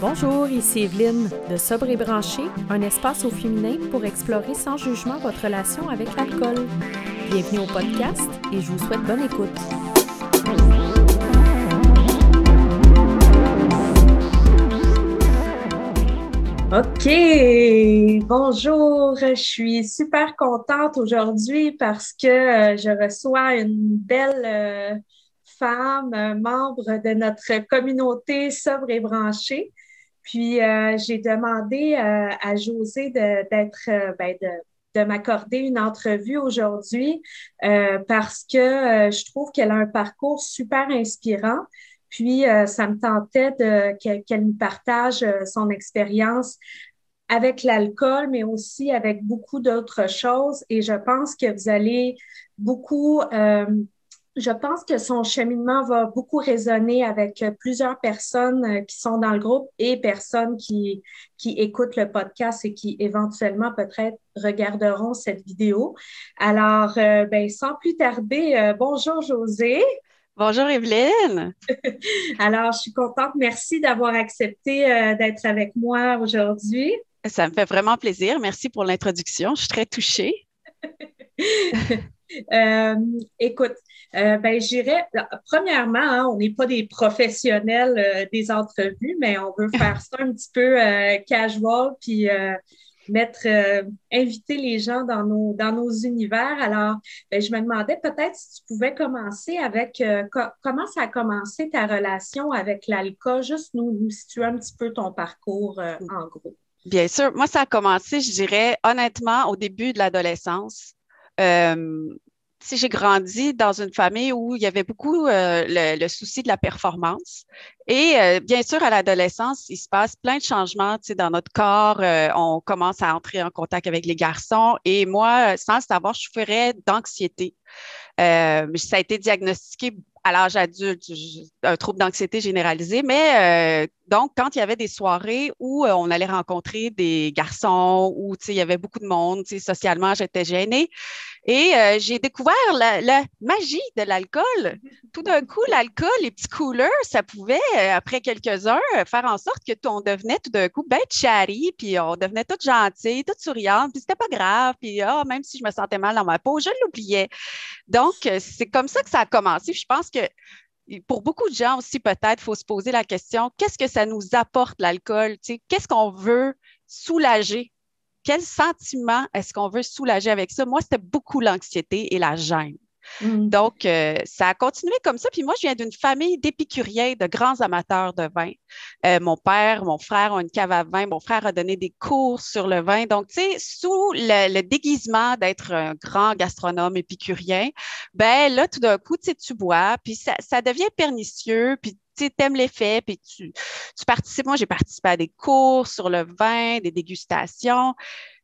Bonjour, ici Evelyne de Sobre et Branché, un espace au féminin pour explorer sans jugement votre relation avec l'alcool. Bienvenue au podcast et je vous souhaite bonne écoute. OK, bonjour, je suis super contente aujourd'hui parce que euh, je reçois une belle euh, femme, membre de notre communauté sobre et branchée. Puis euh, j'ai demandé euh, à José d'être, euh, ben, de, m'accorder une entrevue aujourd'hui parce que je trouve qu'elle a un parcours super inspirant. Puis ça me tentait qu'elle nous partage son expérience avec l'alcool, mais aussi avec beaucoup d'autres choses. Et je pense que vous allez beaucoup je pense que son cheminement va beaucoup résonner avec euh, plusieurs personnes euh, qui sont dans le groupe et personnes qui, qui écoutent le podcast et qui éventuellement peut-être regarderont cette vidéo. Alors, euh, ben, sans plus tarder, bonjour José. Bonjour Evelyne. Alors, je suis contente. Merci d'avoir accepté d'être avec moi aujourd'hui. Ça me fait vraiment plaisir. Merci pour l'introduction. Je suis très touchée. écoute, euh, ben, j'irais, premièrement, hein, on n'est pas des professionnels euh, des entrevues, mais on veut faire ça un petit peu euh, casual, puis mettre, inviter les gens dans nos, dans nos univers. Alors, ben, je me demandais peut-être si tu pouvais commencer avec comment ça a commencé ta relation avec l'alcool, juste nous, nous situer un petit peu ton parcours en gros. Bien sûr. Moi, ça a commencé, je dirais, honnêtement, au début de l'adolescence. Euh, j'ai grandi dans une famille où il y avait beaucoup euh, le, souci de la performance. Et euh, bien sûr, à l'adolescence, il se passe plein de changements dans notre corps. Euh, on commence à entrer en contact avec les garçons. Et moi, sans le savoir, je ferais d'anxiété. ça a été diagnostiqué à l'âge adulte, un trouble d'anxiété généralisé. Mais donc, quand il y avait des soirées où on allait rencontrer des garçons, où il y avait beaucoup de monde, socialement, j'étais gênée. Et euh, j'ai découvert la, magie de l'alcool. Tout d'un coup, l'alcool, les petits coolers, ça pouvait, euh, après quelques heures, faire en sorte que on devenait tout d'un coup bête chatty, puis on devenait toute gentille, toute souriante, puis c'était pas grave, puis oh, même si je me sentais mal dans ma peau, je l'oubliais. Donc, euh, c'est comme ça que ça a commencé. Je pense que pour beaucoup de gens aussi, peut-être, il faut se poser la question, qu'est-ce que ça nous apporte l'alcool? Qu'est-ce qu'on veut soulager? Quel sentiment est-ce qu'on veut soulager avec ça? Moi, c'était beaucoup l'anxiété et la gêne. Mm. Donc, euh, ça a continué comme ça. Puis moi, je viens d'une famille d'épicuriens, de grands amateurs de vin. Euh, mon père, mon frère ont une cave à vin. Mon frère a donné des cours sur le vin. Donc, tu sais, sous le, déguisement d'être un grand gastronome épicurien, ben là, tout d'un coup, tu bois, puis ça, devient pernicieux, puis tu aimes l'effet, puis tu, tu participes. Moi, j'ai participé à des cours sur le vin, des dégustations.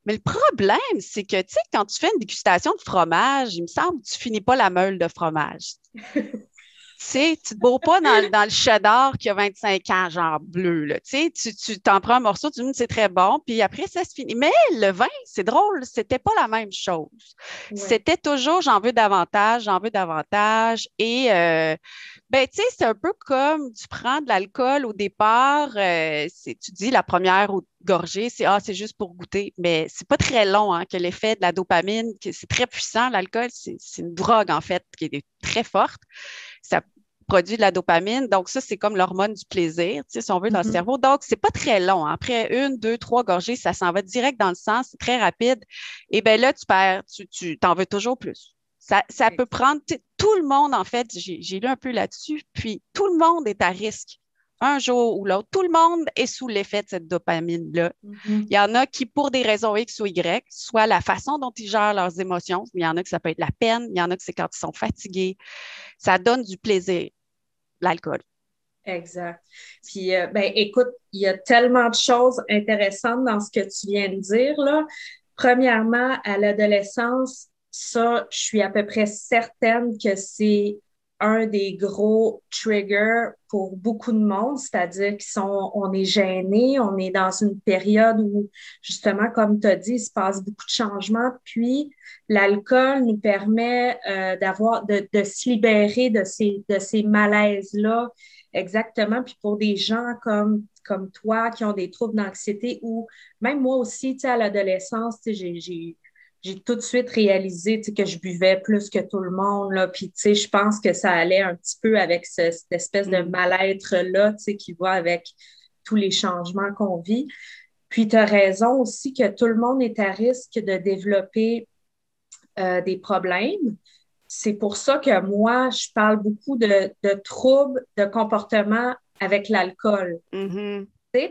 Mais le problème, c'est que, tu sais, quand tu fais une dégustation de fromage, il me semble que tu finis pas la meule de fromage. sais, tu te bourres pas dans, dans, le cheddar qui a 25 ans, genre bleu. Là, tu, tu t'en prends un morceau, tu dis c'est très bon, puis après, ça se finit. Mais le vin, c'est drôle, c'était pas la même chose. C'était toujours j'en veux davantage, j'en veux davantage. Et euh, ben, tu sais, c'est un peu comme tu prends de l'alcool au départ, euh, tu dis la première gorgée, c'est ah, c'est juste pour goûter. Mais c'est pas très long hein, que l'effet de la dopamine, c'est très puissant, l'alcool, c'est une drogue en fait qui est très forte. Ça produit de la dopamine. Donc, ça, c'est comme l'hormone du plaisir, si on veut, dans le mm-hmm. cerveau. Donc, c'est pas très long. Après une, deux, trois gorgées, ça s'en va direct dans le sang, c'est très rapide. Et bien là, tu perds, tu t'en veux toujours plus. Ça, ça peut prendre, tout le monde, en fait, j'ai lu un peu là-dessus, puis tout le monde est à risque un jour ou l'autre. Tout le monde est sous l'effet de cette dopamine-là. Mm-hmm. Il y en a qui, pour des raisons X ou Y, soit la façon dont ils gèrent leurs émotions, il y en a que ça peut être la peine, il y en a que c'est quand ils sont fatigués. Ça donne du plaisir, l'alcool. Exact. Puis, euh, ben, écoute, il y a tellement de choses intéressantes dans ce que tu viens de dire. Là. Premièrement, à l'adolescence, ça, je suis à peu près certaine que c'est un des gros triggers pour beaucoup de monde, c'est-à-dire qu'on est gêné, on est dans une période où, justement, comme tu as dit, il se passe beaucoup de changements, puis l'alcool nous permet euh, d'avoir, de, de, se libérer de ces, de ces malaises-là, exactement. Puis pour des gens comme comme toi qui ont des troubles d'anxiété ou même moi aussi, à l'adolescence, j'ai j'ai tout de suite réalisé que je buvais plus que tout le monde. Là. Puis, je pense que ça allait un petit peu avec cette espèce de mm. mal-être-là qui va avec tous les changements qu'on vit. Puis, tu as raison aussi que tout le monde est à risque de développer euh, des problèmes. C'est pour ça que moi, je parle beaucoup de, troubles de comportement avec l'alcool. Mm-hmm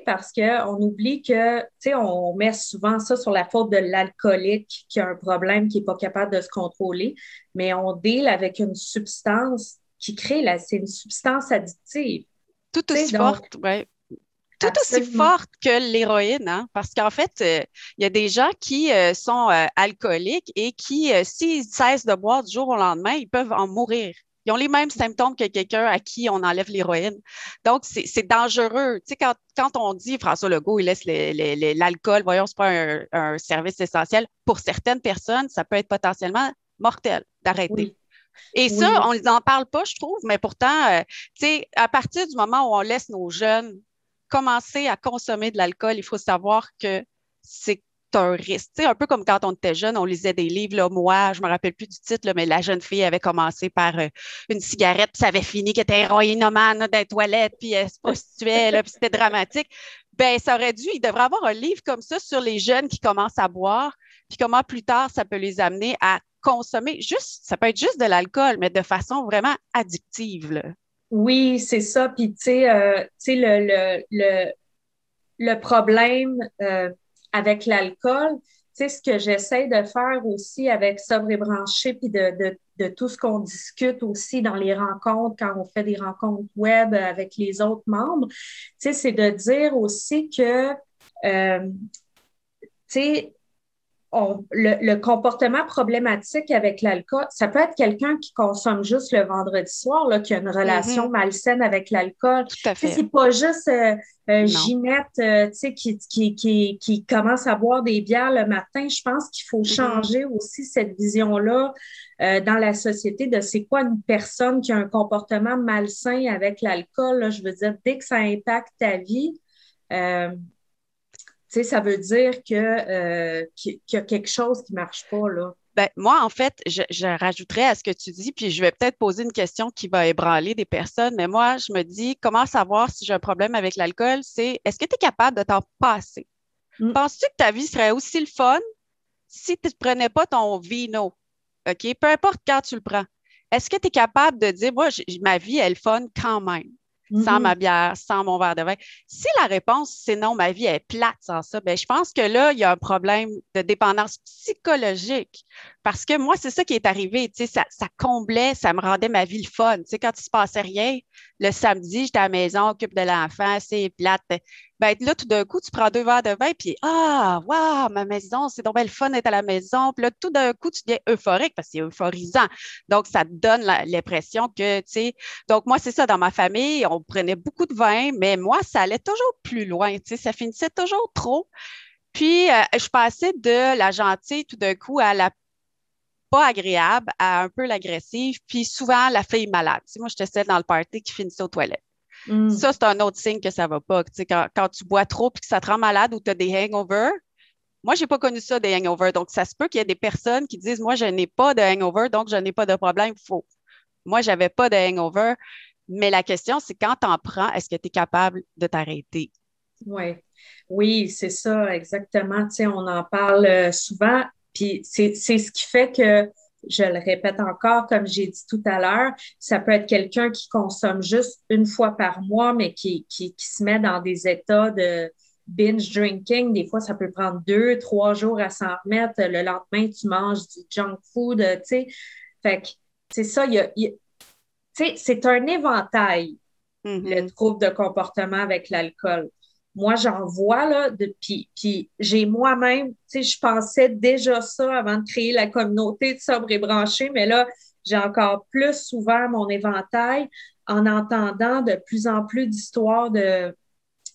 parce qu'on oublie que, tu sais, on met souvent ça sur la faute de l'alcoolique qui a un problème, qui n'est pas capable de se contrôler, mais on deal avec une substance qui crée, la, c'est une substance addictive. Tout aussi forte, oui. Tout aussi forte que l'héroïne, hein? parce qu'en fait, euh, il y a des gens qui euh, sont euh, alcooliques et qui, s'ils cessent de boire du jour au lendemain, ils peuvent en mourir. Ils ont les mêmes symptômes que quelqu'un à qui on enlève l'héroïne. Donc, c'est dangereux. Tu sais, quand, quand, on dit François Legault, il laisse l'alcool, voyons, ce n'est pas un, service essentiel. Pour certaines personnes, ça peut être potentiellement mortel d'arrêter. Et ça, on n'en parle pas, je trouve, mais pourtant, euh, tu sais, à partir du moment où on laisse nos jeunes commencer à consommer de l'alcool, il faut savoir que c'est un risque. un peu comme quand on était jeune, on lisait des livres. Là, moi, je me rappelle plus du titre, mais la jeune fille avait commencé par euh, une cigarette, puis ça avait fini qu'elle était héroïnomane dans les toilettes, puis elle se prostituait, là, puis c'était dramatique. Ben, ça aurait dû, il devrait avoir un livre comme ça sur les jeunes qui commencent à boire, puis comment plus tard ça peut les amener à consommer juste, ça peut être juste de l'alcool, mais de façon vraiment addictive. Oui, c'est ça. Puis, tu sais, euh, le, le, le, problème, euh, avec l'alcool, tu sais, ce que j'essaie de faire aussi avec Sobre et Branché, puis de, de, tout ce qu'on discute aussi dans les rencontres, quand on fait des rencontres web avec les autres membres, tu sais, c'est de dire aussi que, euh, tu sais, le, comportement problématique avec l'alcool, ça peut être quelqu'un qui consomme juste le vendredi soir, là, qui a une relation mm-hmm. malsaine avec l'alcool. C'est pas juste euh, euh, Ginette euh, qui, qui, qui, qui, commence à boire des bières le matin. Je pense qu'il faut mm-hmm. changer aussi cette vision-là dans la société de c'est quoi une personne qui a un comportement malsain avec l'alcool. Je veux dire, dès que ça impacte ta vie, ça veut dire euh, qu'il y a quelque chose qui ne marche pas. Là. Ben, moi, en fait, je, je, rajouterais à ce que tu dis, puis je vais peut-être poser une question qui va ébranler des personnes, mais moi, je me dis, comment savoir si j'ai un problème avec l'alcool? C'est est-ce que tu es capable de t'en passer? Mm. Penses-tu que ta vie serait aussi le fun si tu ne prenais pas ton vino? OK? Peu importe quand tu le prends. Est-ce que tu es capable de dire, moi, ma vie, elle est fun quand même? Sans ma mm-hmm. bière, sans mon verre de vin. Si la réponse, c'est non, ma vie est plate sans ça, ben, je pense que là, il y a un problème de dépendance psychologique. Parce que moi, c'est ça qui est arrivé. Ça, ça comblait, ça me rendait ma vie le fun. sais, quand il ne se passait rien, le samedi, j'étais à la maison, occupe de l'enfant, c'est plate. Ben, là, tout d'un coup, tu prends deux verres de vin, puis Ah, waouh, ma maison, c'est donc le fun d'être à la maison. Puis là, tout d'un coup, tu deviens euphorique parce que c'est euphorisant. Donc, ça te donne l'impression que, tu sais, donc moi, c'est ça, dans ma famille, on prenait beaucoup de vin, mais moi, ça allait toujours plus loin, tu sais, ça finissait toujours trop. Puis, euh, je passais de la gentille tout d'un coup à la pas agréable à un peu l'agressive, puis souvent la fille malade. Tu moi, j'étais celle dans le party qui finissait aux toilettes. Mm. Ça, c'est un autre signe que ça va pas. Tu quand, quand, tu bois trop puis que ça te rend malade ou tu as des hangovers, moi, j'ai pas connu ça, des hangovers. Donc, ça se peut qu'il y ait des personnes qui disent, moi, je n'ai pas de hangover, donc je n'ai pas de problème. Faux. Moi, j'avais pas de hangover. Mais la question, c'est quand tu en prends, est-ce que tu es capable de t'arrêter? Oui, oui, c'est ça, exactement. Tu sais, on en parle euh, souvent. Puis c'est ce qui fait que, je le répète encore, comme j'ai dit tout à l'heure, ça peut être quelqu'un qui consomme juste une fois par mois, mais qui, qui, qui, se met dans des états de binge drinking. Des fois, ça peut prendre deux, trois jours à s'en remettre. Le lendemain, tu manges du junk food, tu sais. Fait que, c'est ça, il y a, tu sais, c'est un éventail, mm-hmm. le trouble de comportement avec l'alcool moi, j'en vois, là, depuis, puis j'ai moi-même, tu sais, je pensais déjà ça avant de créer la communauté de sobre et branché, mais là, j'ai encore plus souvent mon éventail en entendant de plus en plus d'histoires de,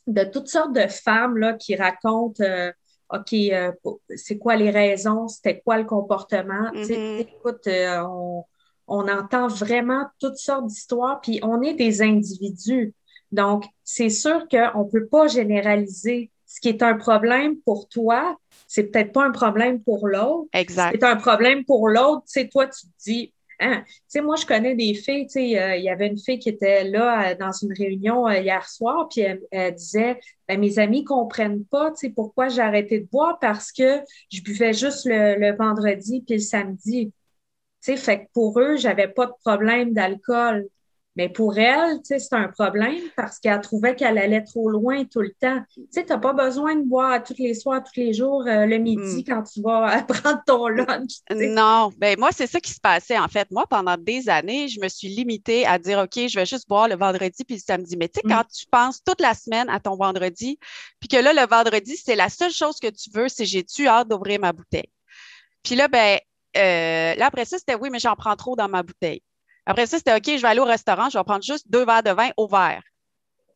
de toutes sortes de femmes, là, qui racontent, euh, OK, euh, c'est quoi les raisons, c'était quoi le comportement? Tu sais, mm-hmm. écoute, euh, on, on entend vraiment toutes sortes d'histoires, puis on est des individus. Donc, c'est sûr qu'on ne peut pas généraliser. Ce qui est un problème pour toi, c'est peut-être pas un problème pour l'autre. Exact. C'est un problème pour l'autre. Tu sais, toi, tu te dis, hein, tu sais, moi, je connais des filles, tu sais, euh, il y avait une fille qui était là euh, dans une réunion euh, hier soir, puis elle, disait, ben, mes amis comprennent pas, tu sais, pourquoi j'ai arrêté de boire parce que je buvais juste le, le vendredi puis le samedi. Tu sais, fait que pour eux, j'avais pas de problème d'alcool. Mais pour elle, c'est un problème parce qu'elle trouvait qu'elle allait trop loin tout le temps. Tu sais, n'as pas besoin de boire tous les soirs, tous les jours, euh, le midi, mm. quand tu vas prendre ton lunch. Non, ben moi, c'est ça qui se passait. En fait, moi, pendant des années, je me suis limitée à dire, OK, je vais juste boire le vendredi puis le samedi. Mais tu sais, mm. quand tu penses toute la semaine à ton vendredi, puis que là, le vendredi, c'est la seule chose que tu veux, c'est j'ai-tu hâte d'ouvrir ma bouteille? Puis là, ben, euh, là, après ça, c'était oui, mais j'en prends trop dans ma bouteille. Après ça, c'était OK, je vais aller au restaurant, je vais prendre juste deux verres de vin au verre.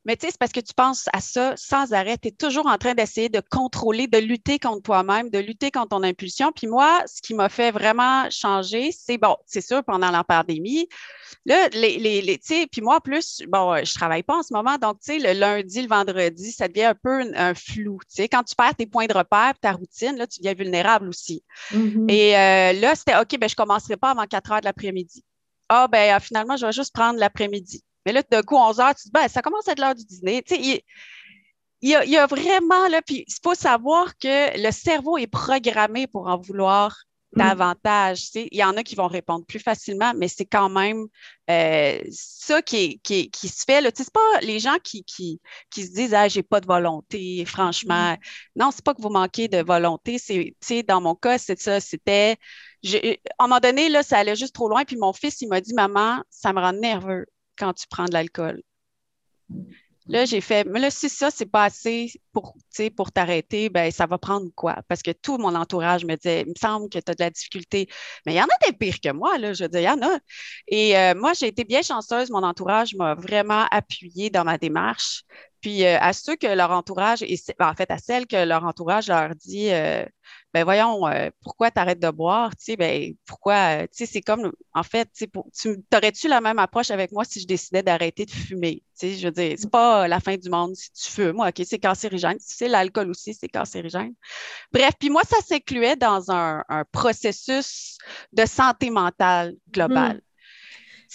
Mais tu sais, c'est parce que tu penses à ça sans arrêt. Tu es toujours en train d'essayer de contrôler, de lutter contre toi-même, de lutter contre ton impulsion. Puis moi, ce qui m'a fait vraiment changer, c'est bon, c'est sûr, pendant la pandémie, là, les, les, tu sais, puis moi, en plus, bon, je travaille pas en ce moment, donc, tu sais, le lundi, le vendredi, ça devient un peu un, flou. Tu sais, quand tu perds tes points de repère, ta routine, là, tu deviens vulnérable aussi. Mm-hmm. Et euh, là, c'était OK, ben, je commencerai pas avant 4 heures de l'après-midi. Ah, ben, finalement, je vais juste prendre l'après-midi. Mais là, d'un coup, 11 heures, tu dis, ben, ça commence à être l'heure du dîner. Tu sais, il, il, y a, vraiment, là, puis il faut savoir que le cerveau est programmé pour en vouloir mm. Il y en a qui vont répondre plus facilement, mais c'est quand même euh, ça qui, qui, qui, se fait. Ce n'est pas les gens qui, qui, qui se disent ah, j'ai pas de volonté, franchement. Mm. Non, c'est pas que vous manquez de volonté. C'est, dans mon cas, c'est ça. C'était à un moment donné, là, ça allait juste trop loin. Puis mon fils, il m'a dit, maman, ça me rend nerveux quand tu prends de l'alcool. Là, j'ai fait, mais là, si ça, c'est pas assez pour, pour t'arrêter, ben, ça va prendre quoi? Parce que tout mon entourage me disait, il me semble que tu as de la difficulté. Mais il y en a des pires que moi, là, je dire, il y en a. Et euh, moi, j'ai été bien chanceuse. Mon entourage m'a vraiment appuyée dans ma démarche. Puis euh, à ceux que leur entourage, et en fait, à celles que leur entourage leur dit, euh, ben voyons, euh, pourquoi tu arrêtes de boire? Tu sais, ben pourquoi? Tu sais, c'est comme, en fait, tu aurais-tu la même approche avec moi si je décidais d'arrêter de fumer? Tu sais, je veux dire, c'est pas la fin du monde si tu fumes. Moi, OK, c'est cancérigène. Tu sais, l'alcool aussi, c'est cancérigène. Bref, puis moi, ça s'incluait dans un, processus de santé mentale globale. Mmh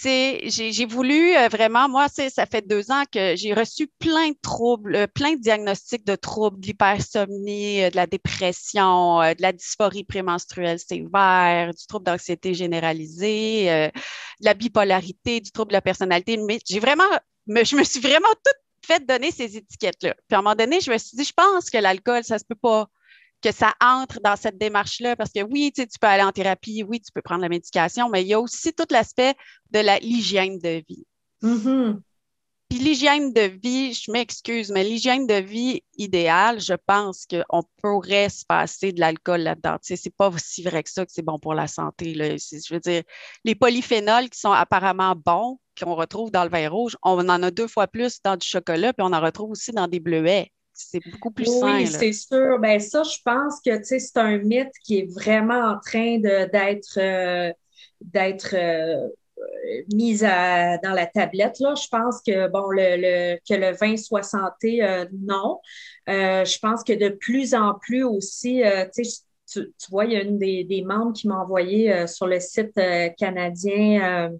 j'ai voulu euh, vraiment, moi, ça fait deux ans que j'ai reçu plein de troubles, euh, plein de diagnostics de troubles, de l'hypersomnie, euh, de la dépression, de la dysphorie prémenstruelle sévère, du trouble d'anxiété généralisée, de la bipolarité, du trouble de la personnalité. Mais j'ai vraiment, je me suis vraiment toute fait donner ces étiquettes-là. Puis à un moment donné, je me suis dit, je pense que l'alcool, ça se peut pas que ça entre dans cette démarche-là, parce que oui, tu, peux aller en thérapie, oui, tu peux prendre la médication, mais il y a aussi tout l'aspect de l'hygiène de vie. Mm-hmm. Puis l'hygiène de vie, je m'excuse, mais l'hygiène de vie idéale, je pense qu'on pourrait se passer de l'alcool là-dedans. Tu sais, c'est pas aussi vrai que ça que c'est bon pour la santé. Là. Je veux dire, les polyphénols qui sont apparemment bons, qu'on retrouve dans le vin rouge, on en a deux fois plus dans du chocolat, puis on en retrouve aussi dans des bleuets c'est beaucoup plus oui, sain. Oui, c'est sûr. Ben, ça, je pense que c'est un mythe qui est vraiment en train d'être euh, d'être euh, mise dans la tablette. Là. Je pense que bon, le, que le vin soit santé, euh, non. je pense que de plus en plus aussi, tu, tu, vois, il y a une des, membres qui m'a envoyé sur le site canadien.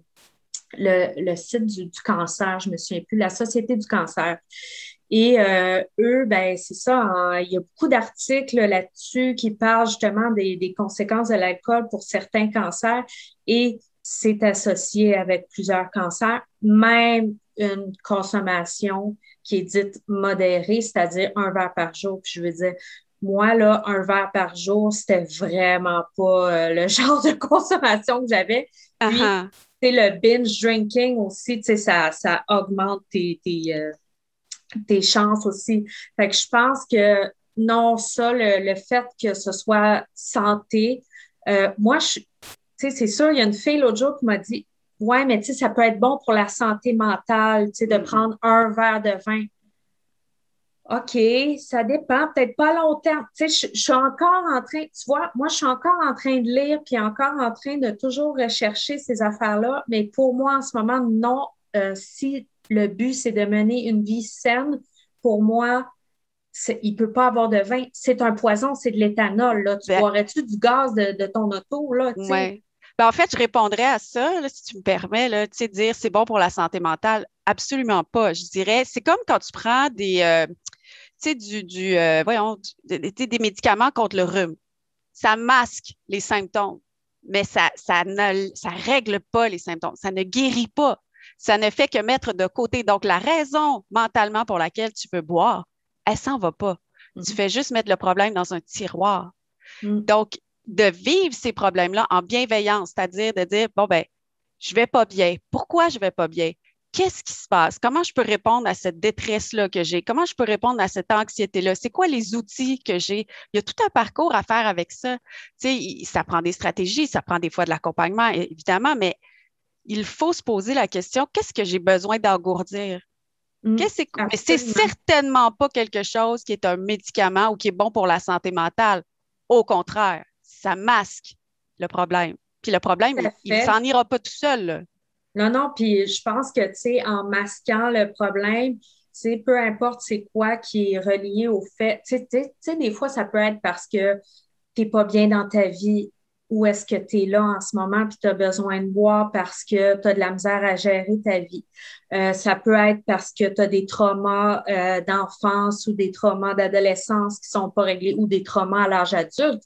Le, le, site du, du, cancer, je ne me souviens plus, la Société du cancer. Et euh, eux, ben c'est ça, il y a beaucoup d'articles là-dessus qui parlent justement des, conséquences de l'alcool pour certains cancers et c'est associé avec plusieurs cancers, même une consommation qui est dite modérée, c'est-à-dire un verre par jour. Puis je veux dire, moi, là, un verre par jour, c'était vraiment pas euh, le genre de consommation que j'avais. Puis, uh-huh. le binge drinking aussi, tu sais, ça, ça augmente tes, tes, euh, tes chances aussi. Fait que je pense que non, ça, le, fait que ce soit santé, euh, moi, je, c'est sûr, il y a une fille l'autre jour qui m'a dit Ouais, mais tu sais, ça peut être bon pour la santé mentale, tu sais, de mm-hmm. prendre un verre de vin. OK, ça dépend, peut-être pas longtemps. Tu sais, je, suis encore en train, tu vois, moi, je suis encore en train de lire, puis encore en train de toujours rechercher ces affaires-là, mais pour moi, en ce moment, non. Euh, si le but, c'est de mener une vie saine. Pour moi, il ne peut pas avoir de vin. C'est un poison, c'est de l'éthanol. Là. Tu ben boirais-tu du gaz de, ton auto? Là, oui. Ben, en fait, je répondrais à ça, si tu me permets, là, dire c'est bon pour la santé mentale. Absolument pas. Je dirais, c'est comme quand tu prends des, euh, du, du euh, voyons, des médicaments contre le rhume. Ça masque les symptômes, mais ça, ça ne ça règle pas les symptômes. Ça ne guérit pas. Ça ne fait que mettre de côté. Donc, la raison mentalement pour laquelle tu veux boire, elle s'en va pas. Tu mm-hmm. fais juste mettre le problème dans un tiroir. Mm. Donc, de vivre ces problèmes-là en bienveillance, c'est-à-dire de dire, bon, ben, je vais pas bien. Pourquoi je vais pas bien? Qu'est-ce qui se passe? Comment je peux répondre à cette détresse-là que j'ai? Comment je peux répondre à cette anxiété-là? C'est quoi les outils que j'ai? Il y a tout un parcours à faire avec ça. Tu sais, ça prend des stratégies, ça prend des fois de l'accompagnement, évidemment, mais il faut se poser la question, qu'est-ce que j'ai besoin d'engourdir? Mm, mais c'est certainement pas quelque chose qui est un médicament ou qui est bon pour la santé mentale. Au contraire, ça masque le problème. Puis le problème, il ne s'en ira pas tout seul. Non, non, puis je pense que, tu sais, en masquant le problème, tu peu importe c'est quoi qui est relié au fait, tu sais, des fois, ça peut être parce que tu n'es pas bien dans ta vie ou est-ce que tu es là en ce moment puis tu as besoin de boire parce que tu as de la misère à gérer ta vie. Euh, ça peut être parce que tu as des traumas euh, d'enfance ou des traumas d'adolescence qui sont pas réglés ou des traumas à l'âge adulte.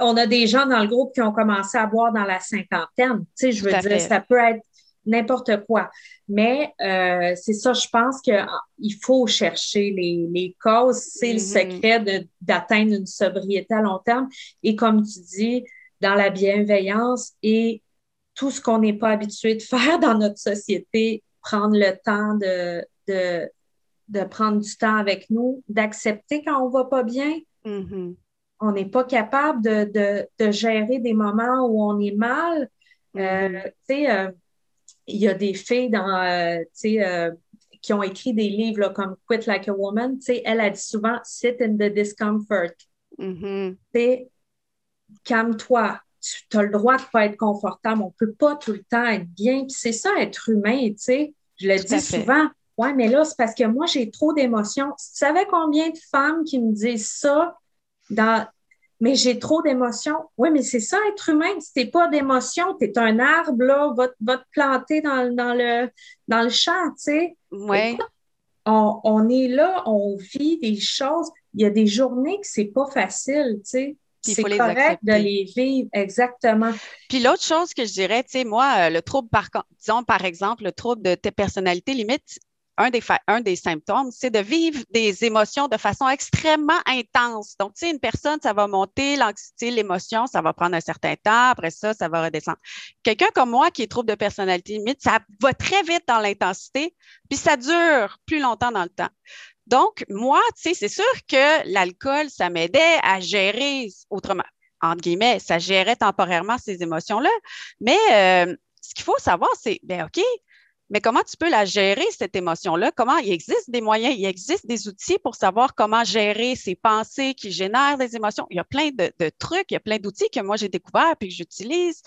On a des gens dans le groupe qui ont commencé à boire dans la cinquantaine. Tu sais, je veux dire, ça peut être n'importe quoi. Mais euh, c'est ça, je pense qu'il ah, faut chercher les, les causes. C'est le mm-hmm. secret d'atteindre une sobriété à long terme. Et comme tu dis, dans la bienveillance et tout ce qu'on n'est pas habitué de faire dans notre société, prendre le temps de, de, de prendre du temps avec nous, d'accepter quand on va pas bien. Mm-hmm. On n'est pas capable de, de, de, gérer des moments où on est mal. Euh, mm-hmm. tu sais, euh, il y a des filles dans, euh, euh, qui ont écrit des livres comme Quit Like a Woman. Elle a dit souvent Sit in the discomfort. Mm Calme-toi. Tu as le droit de ne pas être confortable. On ne peut pas tout le temps être bien. c'est ça, être humain. sais. Je le dis souvent. Ouais, mais là, c'est parce que moi, j'ai trop d'émotions. Tu savais combien de femmes qui me disent ça dans, mais j'ai trop d'émotions. Oui, mais c'est ça, être humain. Si tu pas d'émotions, tu es un arbre, là, va, te planter dans, dans, le, dans le champ, tu sais. Oui. On, on, est là, on vit des choses. Il y a des journées que c'est pas facile, tu sais. C'est correct de les vivre, exactement. Puis l'autre chose que je dirais, tu sais, moi, euh, le trouble, par, disons par exemple, le trouble de tes personnalités limite, un des, symptômes, c'est de vivre des émotions de façon extrêmement intense. Donc, tu sais, une personne, ça va monter, l'anxiété, l'émotion, ça va prendre un certain temps. Après ça, ça va redescendre. Quelqu'un comme moi qui est trouble de personnalité limite, ça va très vite dans l'intensité, puis ça dure plus longtemps dans le temps. Donc, moi, tu sais, c'est sûr que l'alcool, ça m'aidait à gérer autrement, entre guillemets, ça gérait temporairement ces émotions-là. Mais euh, ce qu'il faut savoir, c'est, ben OK, mais comment tu peux la gérer, cette émotion-là? Comment il existe des moyens, il existe des outils pour savoir comment gérer ces pensées qui génèrent des émotions? Il y a plein de, trucs, il y a plein d'outils que moi j'ai découverts puis que j'utilise.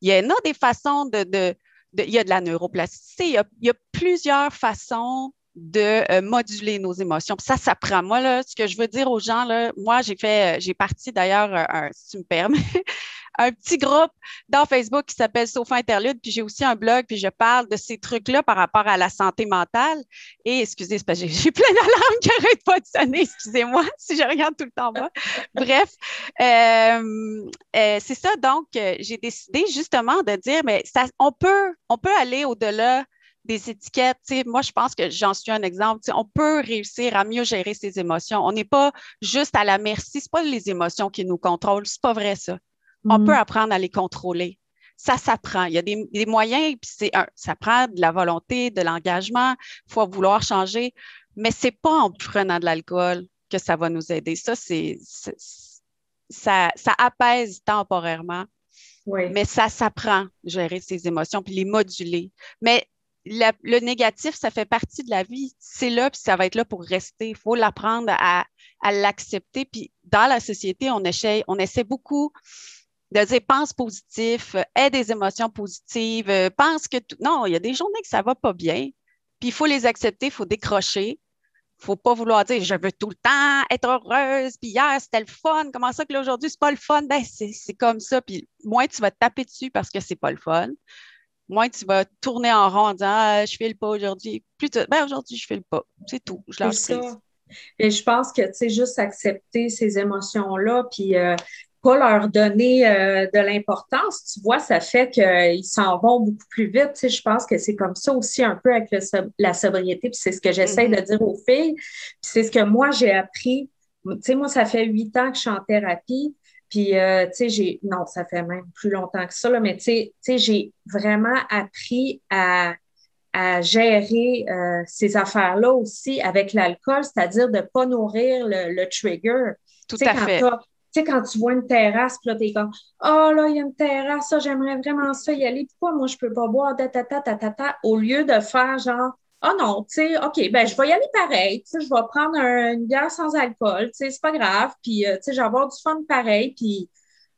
Il y en a des façons de, de, il y a de la neuroplasticité, il y a, plusieurs façons de euh, moduler nos émotions. Puis ça s'apprend. Moi, là, ce que je veux dire aux gens, là, moi, j'ai fait, j'ai parti d'ailleurs, si tu me permets, un petit groupe dans Facebook qui s'appelle Sofa Interlude, puis j'ai aussi un blog, puis je parle de ces trucs-là par rapport à la santé mentale. Et excusez, c'est parce que j'ai plein d'alarmes qui n'arrêtent pas de sonner, excusez-moi si je regarde tout le temps bas. Bref, euh, euh, c'est ça. Donc, euh, j'ai décidé justement de dire, mais on peut, on peut aller au-delà des étiquettes. moi, je pense que j'en suis un exemple. on peut réussir à mieux gérer ses émotions. On n'est pas juste à la merci. Ce pas les émotions qui nous contrôlent. C'est pas vrai, ça. On peut mm. apprendre à les contrôler. Ça s'apprend. Il y a des, moyens, puis c'est ça prend de la volonté, de l'engagement. Il faut vouloir changer, mais c'est pas en prenant de l'alcool que ça va nous aider. Ça, c'est ça, ça apaise temporairement. Mais ça s'apprend, gérer ses émotions, puis les moduler. Mais le négatif, ça fait partie de la vie. C'est là, puis ça va être là pour rester. Il faut l'apprendre à, à l'accepter. Puis dans la société, on essaie, on essaie beaucoup de dire pense positif, aie des émotions positives, pense que tout... non, il y a des journées que ça va pas bien. Puis il faut les accepter, il faut décrocher. Il ne faut pas vouloir dire je veux tout le temps être heureuse, puis hier c'était le fun, comment ça que là aujourd'hui c'est pas le fun? Ben, c'est comme ça. Puis moins tu vas te taper dessus parce que c'est pas le fun, moins tu vas tourner en rond en disant ah, je file pas aujourd'hui. Plutôt, ben aujourd'hui je file pas. C'est tout. Je lâche prise. Et je pense que, tu sais, juste accepter ces émotions-là, puis euh, pas leur donner euh, de l'importance, tu vois, ça fait qu'ils s'en vont beaucoup plus vite. Tu sais, je pense que c'est comme ça aussi un peu avec la sobriété, puis c'est ce que j'essaie de mm-hmm. dire aux filles, puis c'est ce que moi j'ai appris. Tu sais, moi, ça fait huit ans que je suis en thérapie, puis, euh, tu sais, j'ai, non, ça fait même plus longtemps que ça, là, mais tu sais, j'ai vraiment appris à à gérer euh, ces affaires-là aussi avec l'alcool, c'est-à-dire de ne pas nourrir le, trigger. Tout à fait. Tu sais, quand tu vois une terrasse, puis là, t'es comme Oh là, il y a une terrasse, ça, j'aimerais vraiment ça y aller. Pourquoi moi, je peux pas boire, ta, ta, ta, ta, ta, au lieu de faire genre Oh non, tu sais, OK, ben je vais y aller pareil. Tu sais, je vais prendre une bière sans alcool, tu sais, c'est pas grave. Puis, euh, tu sais, je vais avoir du fun pareil. Puis,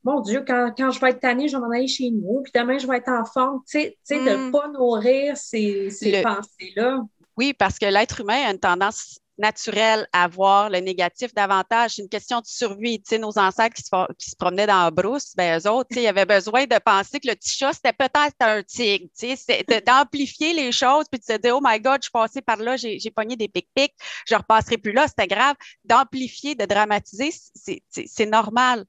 mon Dieu, quand, je vais être tannée, je vais m'en aller chez nous, puis demain, je vais être en forme. Tu sais, de ne hmm. pas nourrir ces, ces pensées-là. Oui, parce que l'être humain a une tendance naturel à voir le négatif davantage. C'est une question de survie. Tu sais, nos ancêtres qui se, promenaient dans la brousse, ben, eux autres, tu sais, ils avaient besoin de penser que le petit chat, c'était peut-être un tigre. Tu sais, d'amplifier les choses, puis de se dire, oh my God, je suis passé par là, j'ai pogné des pic-pics, je ne repasserai plus là, c'était grave. D'amplifier, de dramatiser, c'est normal.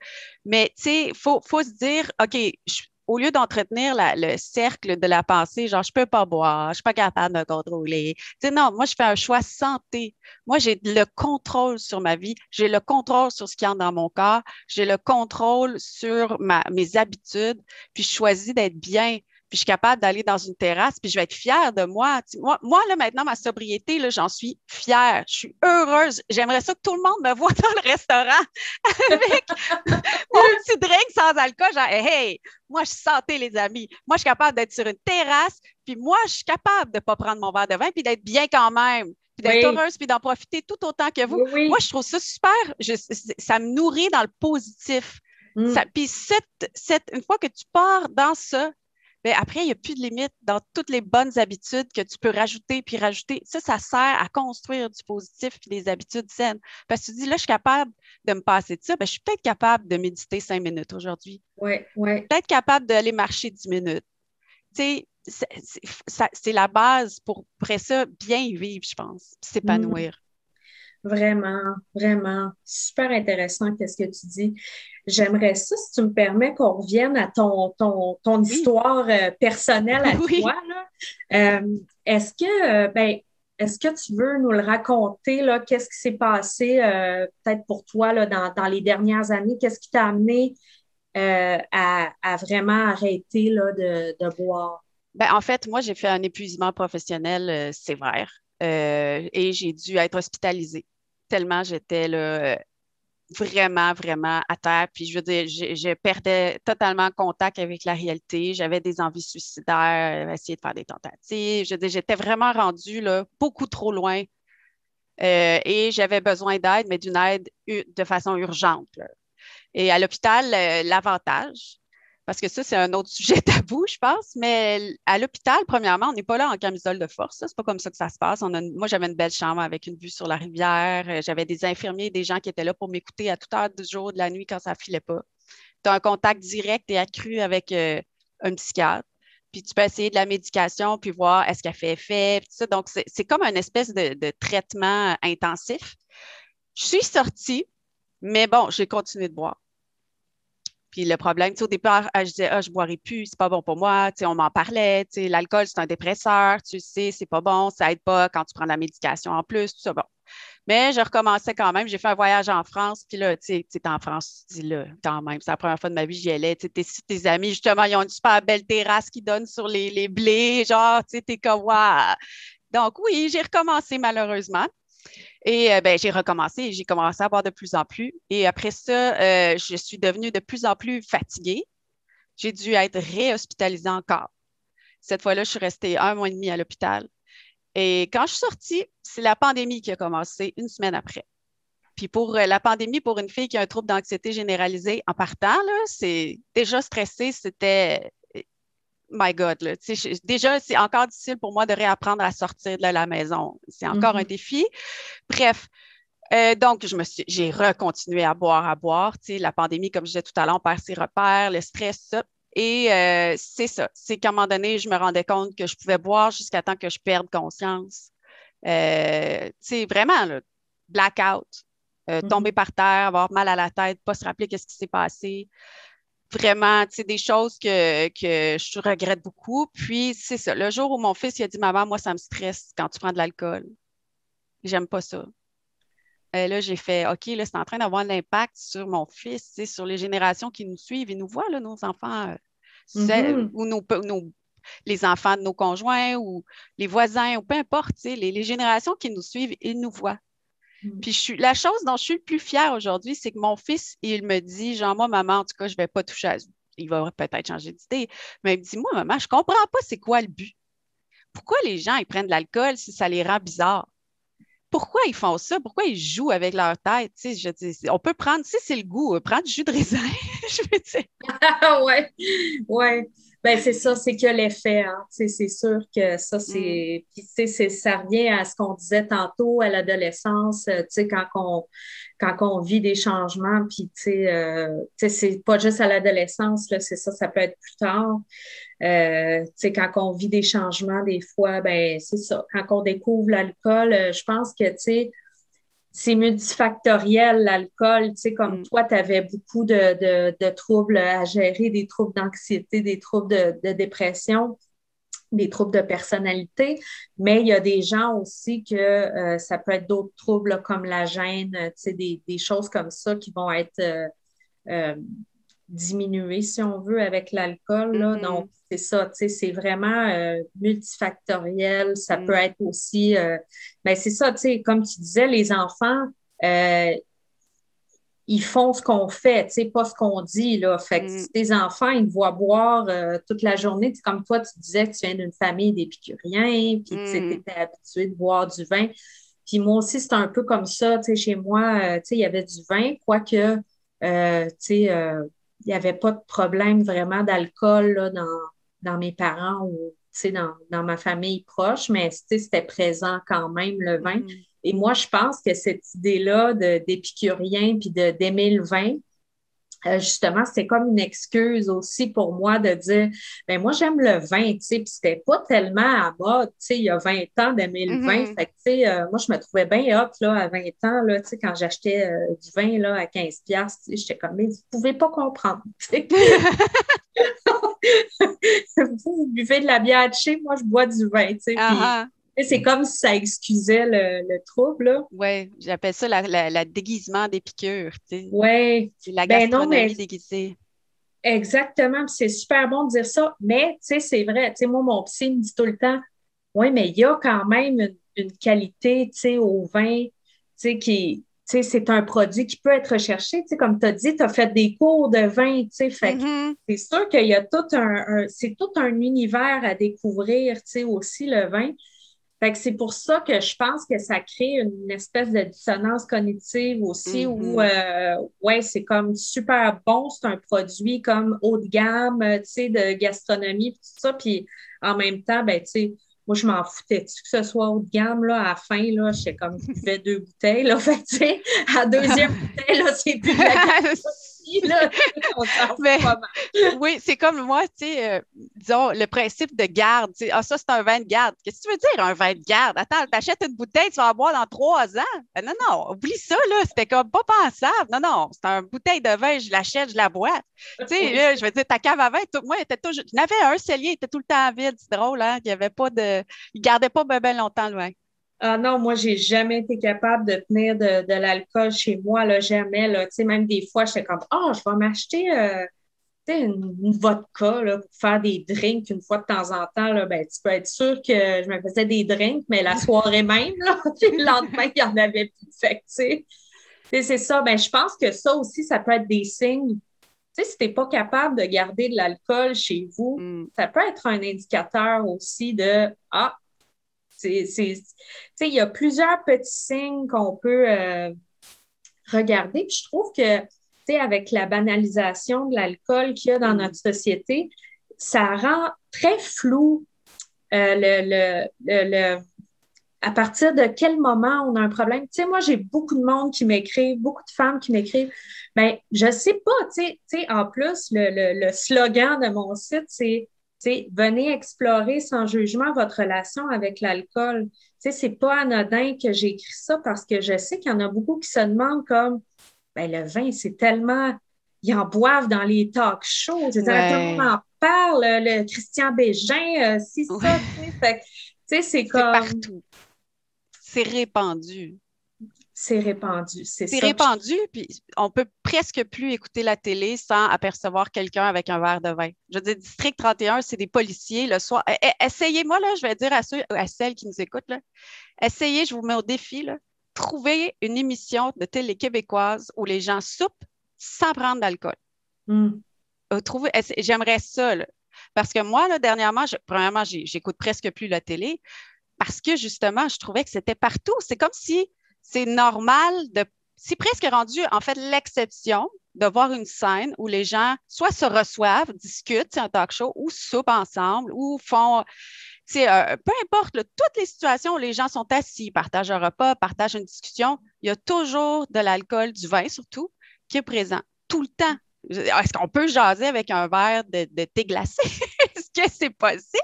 Mais, tu sais, il faut, faut se dire, OK, je, au lieu d'entretenir le cercle de la pensée, genre, je peux pas boire, je suis pas capable de contrôler. Tu non, moi, je fais un choix santé. Moi, j'ai le contrôle sur ma vie, j'ai le contrôle sur ce qui entre dans mon corps, j'ai le contrôle sur mes habitudes, puis je choisis d'être bien puis je suis capable d'aller dans une terrasse, puis je vais être fière de moi. Moi, moi là, maintenant, ma sobriété, là, j'en suis fière. Je suis heureuse. J'aimerais ça que tout le monde me voit dans le restaurant avec mon petit drink sans alcool. Genre, hey, moi, je suis santé, les amis. Moi, je suis capable d'être sur une terrasse, puis moi, je suis capable de ne pas prendre mon verre de vin, puis d'être bien quand même puis d'être heureuse, puis d'en profiter tout autant que vous. Moi, je trouve ça super. ça me nourrit dans le positif. Mm. puis cette, cette, une fois que tu pars dans ça, mais après, il n'y a plus de limite dans toutes les bonnes habitudes que tu peux rajouter puis rajouter. Ça, ça sert à construire du positif et des habitudes saines. Parce que tu dis, là, je suis capable de me passer de ça. Bien, je suis peut-être capable de méditer cinq minutes aujourd'hui. Oui, oui. Peut-être capable d'aller marcher dix minutes. Tu sais, c'est la base pour, après ça, bien vivre, je pense, s'épanouir. Vraiment, vraiment, super intéressant qu'est-ce que tu dis. J'aimerais ça, si tu me permets, qu'on revienne à ton, ton, ton histoire euh, personnelle à toi. Euh, est-ce que, euh, ben, est-ce que tu veux nous le raconter, là, qu'est-ce qui s'est passé peut-être pour toi là, dans, dans, les dernières années? Qu'est-ce qui t'a amené à, à, vraiment arrêter là, de, de boire? Ben, en fait, moi, j'ai fait un épuisement professionnel sévère. Et j'ai dû être hospitalisée tellement j'étais vraiment, vraiment à terre. Puis je veux dire, je, perdais totalement contact avec la réalité. J'avais des envies suicidaires, euh, essayer de faire des tentatives. Je veux dire, j'étais vraiment rendue là, beaucoup trop loin. Euh, et j'avais besoin d'aide, mais d'une aide de façon urgente. Et à l'hôpital, euh, l'avantage, parce que ça, c'est un autre sujet tabou, je pense. Mais à l'hôpital, premièrement, on n'est pas là en camisole de force. C'est pas comme ça que ça se passe. moi, j'avais une belle chambre avec une vue sur la rivière. Euh, j'avais des infirmiers, des gens qui étaient là pour m'écouter à toute heure du jour, de la nuit quand ça filait pas. Tu as un contact direct et accru avec euh, un psychiatre. Puis tu peux essayer de la médication, puis voir est-ce qu'elle fait effet. Donc, c'est comme une espèce de, de traitement intensif. Je suis sortie, mais bon, j'ai continué de boire. Puis le problème, au départ, je disais, ah, je boirai plus, c'est pas bon pour moi. on m'en parlait. L'alcool, c'est un dépresseur, tu sais, c'est pas bon, ça aide pas quand tu prends la médication en plus, tout ça. Bon. Mais je recommençais quand même. J'ai fait un voyage en France, puis là, tu sais, en France, tu dis là, quand même, c'est la première fois de ma vie j'y allais. Tu sais, tes amis, justement, ils ont une super belle terrasse qui donne sur les, les blés, genre, tu sais, t'es comme, waouh! Donc, oui, j'ai recommencé malheureusement. Et euh, ben, j'ai recommencé, j'ai commencé à boire de plus en plus. Et après ça, euh, je suis devenue de plus en plus fatiguée. J'ai dû être réhospitalisée encore. Cette fois-là, je suis restée un mois et demi à l'hôpital. Et quand je suis sortie, c'est la pandémie qui a commencé une semaine après. Puis pour euh, la pandémie, pour une fille qui a un trouble d'anxiété généralisé en partant, c'est déjà stressé, c'était my God, déjà, c'est encore difficile pour moi de réapprendre à sortir de la maison. C'est encore un mm-hmm. défi. Bref, euh, donc, je me suis, j'ai recontinué à boire, à boire. la pandémie, comme je disais tout à l'heure, on perd ses repères, le stress, ça. Et euh, c'est ça. C'est qu'à un moment donné, je me rendais compte que je pouvais boire jusqu'à temps que je perde conscience. Euh, vraiment, là, blackout, euh, mm-hmm. tomber par terre, avoir mal à la tête, pas se rappeler qu'est-ce qui s'est passé. Vraiment, tu sais, des choses que, que je regrette beaucoup. Puis, c'est ça. Le jour où mon fils il a dit Maman, moi, ça me stresse quand tu prends de l'alcool. J'aime pas ça. Euh, là, j'ai fait OK, là, c'est en train d'avoir un impact sur mon fils, sur les générations qui nous suivent. Ils nous voient, là, nos enfants, euh, mm-hmm. ou nos, les enfants de nos conjoints ou les voisins, ou peu importe, les, les, générations qui nous suivent, ils nous voient. Mm. Puis je suis, la chose dont je suis le plus fière aujourd'hui, c'est que mon fils, il me dit, genre, moi, maman, en tout cas, je ne vais pas toucher à Il va peut-être changer d'idée, mais il me dit, moi, maman, je ne comprends pas c'est quoi le but. Pourquoi les gens, ils prennent de l'alcool si ça les rend bizarres? Pourquoi ils font ça? Pourquoi ils jouent avec leur tête? je on peut prendre, si c'est le goût, euh, prendre du jus de raisin, je veux dire. ouais, ouais. Ben, c'est ça, c'est que l'effet. Hein. C'est sûr que ça, c'est. Mm. Puis, ça revient à ce qu'on disait tantôt à l'adolescence, euh, quand on, quand on vit des changements, puis, tu sais, euh, c'est pas juste à l'adolescence, c'est ça, ça peut être plus tard. Euh, quand on vit des changements, des fois, ben, c'est ça. Quand on découvre l'alcool, euh, je pense que, tu sais, c'est multifactoriel, l'alcool. Tu sais, comme mm. toi, tu avais beaucoup de, troubles à gérer, des troubles d'anxiété, des troubles de, dépression, des troubles de personnalité. Mais il y a des gens aussi que euh, ça peut être d'autres troubles comme la gêne, tu sais, des, choses comme ça qui vont être euh, euh, diminuées, si on veut, avec l'alcool. Mm-hmm. Donc, c'est ça, tu sais, c'est vraiment multifactoriel. Ça mm. peut être aussi ben c'est ça, tu sais, comme tu disais, les enfants, euh, ils font ce qu'on fait, tu sais, pas ce qu'on dit, là. Fait que mm. tes enfants, ils te voient boire euh, toute la journée. comme toi, tu disais que tu viens d'une famille d'épicuriens, puis tu mm. étais habitué de boire du vin. Puis moi aussi, c'est un peu comme ça, tu sais, chez moi, euh, tu sais, il y avait du vin, quoique, tu sais, il n'y avait pas de problème vraiment d'alcool, dans, dans mes parents ou dans, dans ma famille proche, mais c'était présent quand même le vin. Mm-hmm. Et moi, je pense que cette idée-là d'épicurien puis d'aimer le vin, euh, justement, c'était comme une excuse aussi pour moi de dire, ben moi, j'aime le vin, tu sais, puis c'était pas tellement à mode, tu sais, il y a 20 ans d'aimer le vin. Mm-hmm. Fait que, tu sais, euh, moi, je me trouvais bien hot, là, à 20 ans, là, tu sais, quand j'achetais euh, du vin, là, à 15 piastres, j'étais comme, mais vous pouvez pas comprendre, vous, buvez de la bière de chez, moi, je bois du vin, tu sais. Ah, ah. c'est comme si ça excusait le, trouble. Oui, j'appelle ça la, la, déguisement des piqûres. Oui. La ben gastronomie déguisée. Exactement, c'est super bon de dire ça, mais c'est vrai. Moi, mon psy me dit tout le temps Oui, mais il y a quand même une, une qualité au vin qui, c'est un produit qui peut être recherché. Comme tu as dit, tu as fait des cours de vin. Fait mm-hmm. c'est sûr qu'il y a tout un, c'est tout un univers à découvrir aussi, le vin. Fait que c'est pour ça que je pense que ça crée une espèce de dissonance cognitive aussi où, mm-hmm. euh, ouais, c'est comme super bon, c'est un produit comme haut de gamme, tu sais, de gastronomie, tout ça. Puis en même temps, ben, tu sais, moi, je m'en foutais. Que ce soit haut de gamme, là, à la fin, là, j'étais comme, je buvais deux bouteilles, là. Fait tu sais, à deuxième bouteille, là, c'est plus de la oui, c'est comme moi, tu sais, euh, disons, le principe de garde. Ah, ça, c'est un vin de garde. Qu'est-ce que tu veux dire, un vin de garde? Attends, t'achètes une bouteille, tu vas en boire dans trois ans? Euh, non, non, oublie ça, là. C'était comme pas pensable. Non, non, c'est une bouteille de vin, je l'achète, je la bois. Tu sais, je veux dire, ta cave à vin, tout, moi, était toujours. Il y avait un cellier, il était tout le temps vide. C'est drôle, hein? Il y avait pas de. Il gardait pas bien longtemps le vin. Ah non, moi, j'ai jamais été capable de tenir de, l'alcool chez moi, là, jamais. Là. Tu sais, même des fois, j'étais comme, oh, je vais m'acheter euh, une, une, vodka là, pour faire des drinks une fois de temps en temps. Là. Ben, tu peux être sûr que je me faisais des drinks, mais la soirée même, là, le lendemain, il n'y en avait plus. Fait tu sais, c'est ça. Ben, je pense que ça aussi, ça peut être des signes. Tu sais, si tu n'es pas capable de garder de l'alcool chez vous, mm. ça peut être un indicateur aussi de Ah, il y a plusieurs petits signes qu'on peut euh, regarder. je trouve que avec la banalisation de l'alcool qu'il y a dans notre société, ça rend très flou euh, le, le, à partir de quel moment on a un problème. Tu sais, moi, j'ai beaucoup de monde qui m'écrit, beaucoup de femmes qui m'écrivent. Bien, je sais pas, tu sais, en plus, le, slogan de mon site, c'est venez explorer sans jugement votre relation avec l'alcool. Sais, c'est pas anodin que j'ai écrit ça parce que je sais qu'il y en a beaucoup qui se demandent comme, ben, le vin, c'est tellement, ils en boivent dans les talk shows. Monde en parle, le Christian Bégin, euh, si ça, tu sais. c'est comme. partout. C'est répandu. C'est répandu, c'est répandu, puis on peut presque plus écouter la télé sans apercevoir quelqu'un avec un verre de vin. Je veux dire, District 31, c'est des policiers le soir. Eh, eh, essayez-moi, là, je vais dire à ceux, à celles qui nous écoutent, là, essayez, je vous mets au défi, là, trouver une émission de télé québécoise où les gens soupent sans prendre d'alcool. Hmm. Euh, j'aimerais ça, parce que moi, là, dernièrement, premièrement, j'écoute presque plus la télé parce que justement, je trouvais que c'était partout. C'est comme si c'est normal de. C'est presque rendu, en fait, l'exception de voir une scène où les gens soit se reçoivent, discutent, c'est un talk show, ou soupent ensemble, ou font. Euh, peu importe, toutes les situations où les gens sont assis, partagent un repas, partagent une discussion, il y a toujours de l'alcool, du vin surtout, qui est présent tout le temps. Est-ce qu'on peut jaser avec un verre de, thé glacé? Est-ce que c'est possible?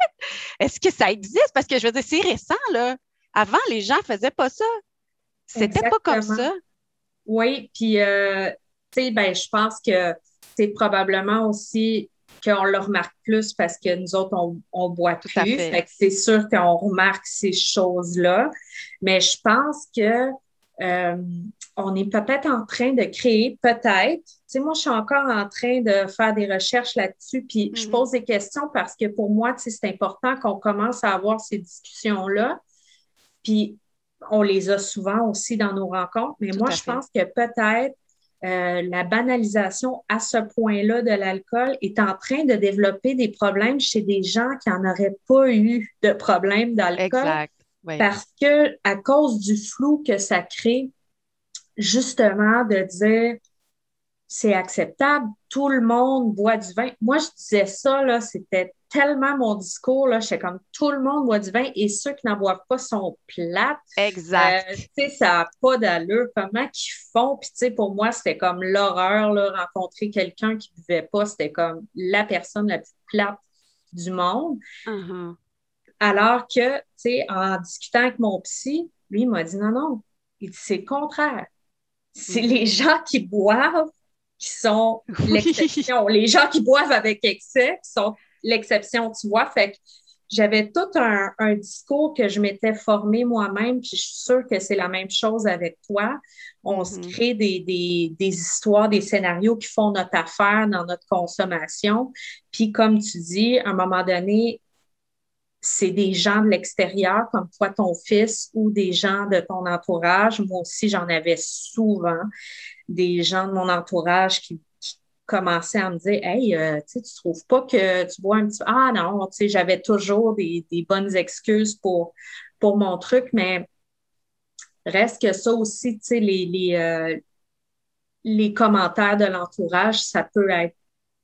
Est-ce que ça existe? Parce que je veux dire, c'est récent, là. Avant, les gens ne faisaient pas ça. C'était pas comme ça. Oui, puis, euh, tu sais, ben, je pense que c'est probablement aussi qu'on le remarque plus parce que nous autres, on, boit plus. c'est sûr qu'on remarque ces choses-là. Mais je pense que euh, on est peut-être en train de créer, peut-être. Tu sais, moi, je suis encore en train de faire des recherches là-dessus, puis je mhm. pose des questions parce que pour moi, tu sais, c'est important qu'on commence à avoir ces discussions-là. Puis on les a souvent aussi dans nos rencontres, mais moi, je pense que peut-être euh, la banalisation à ce point-là de l'alcool est en train de développer des problèmes chez des gens qui n'en pas eu de problème d'alcool. Exact. Parce que à cause du flou que ça crée, justement, de dire c'est acceptable, tout le monde boit du vin. Moi, je disais ça, là, c'était tellement mon discours, là, j'étais comme tout le monde boit du vin et ceux qui n'en boivent pas sont plates. Exact. Euh, tu sais, ça n'a pas d'allure. Comment qu'ils font? Puis, tu sais, pour moi, c'était comme l'horreur, là, rencontrer quelqu'un qui ne buvait pas, c'était comme la personne la plus plate du monde. Uh-huh. Alors que, tu sais, en discutant avec mon psy, lui, il m'a dit non, non, c'est le contraire. C'est mm-hmm. les gens qui boivent qui sont l'exception. Les gens qui boivent avec excès qui sont l'exception, tu vois. Fait que j'avais tout un, discours que je m'étais formé moi-même, puis je suis sûre que c'est la même chose avec toi. On se mm-hmm. crée des, des, histoires, des scénarios qui font notre affaire dans notre consommation. Puis comme tu dis, à un moment donné, c'est des gens de l'extérieur, comme toi, ton fils, ou des gens de ton entourage. Moi aussi, j'en avais souvent des gens de mon entourage qui, commençaient à me dire Hey, euh, tu ne trouves pas que tu bois un petit. Ah non, j'avais toujours des, bonnes excuses pour, pour mon truc, mais reste que ça aussi, les, les, euh, les commentaires de l'entourage, ça peut être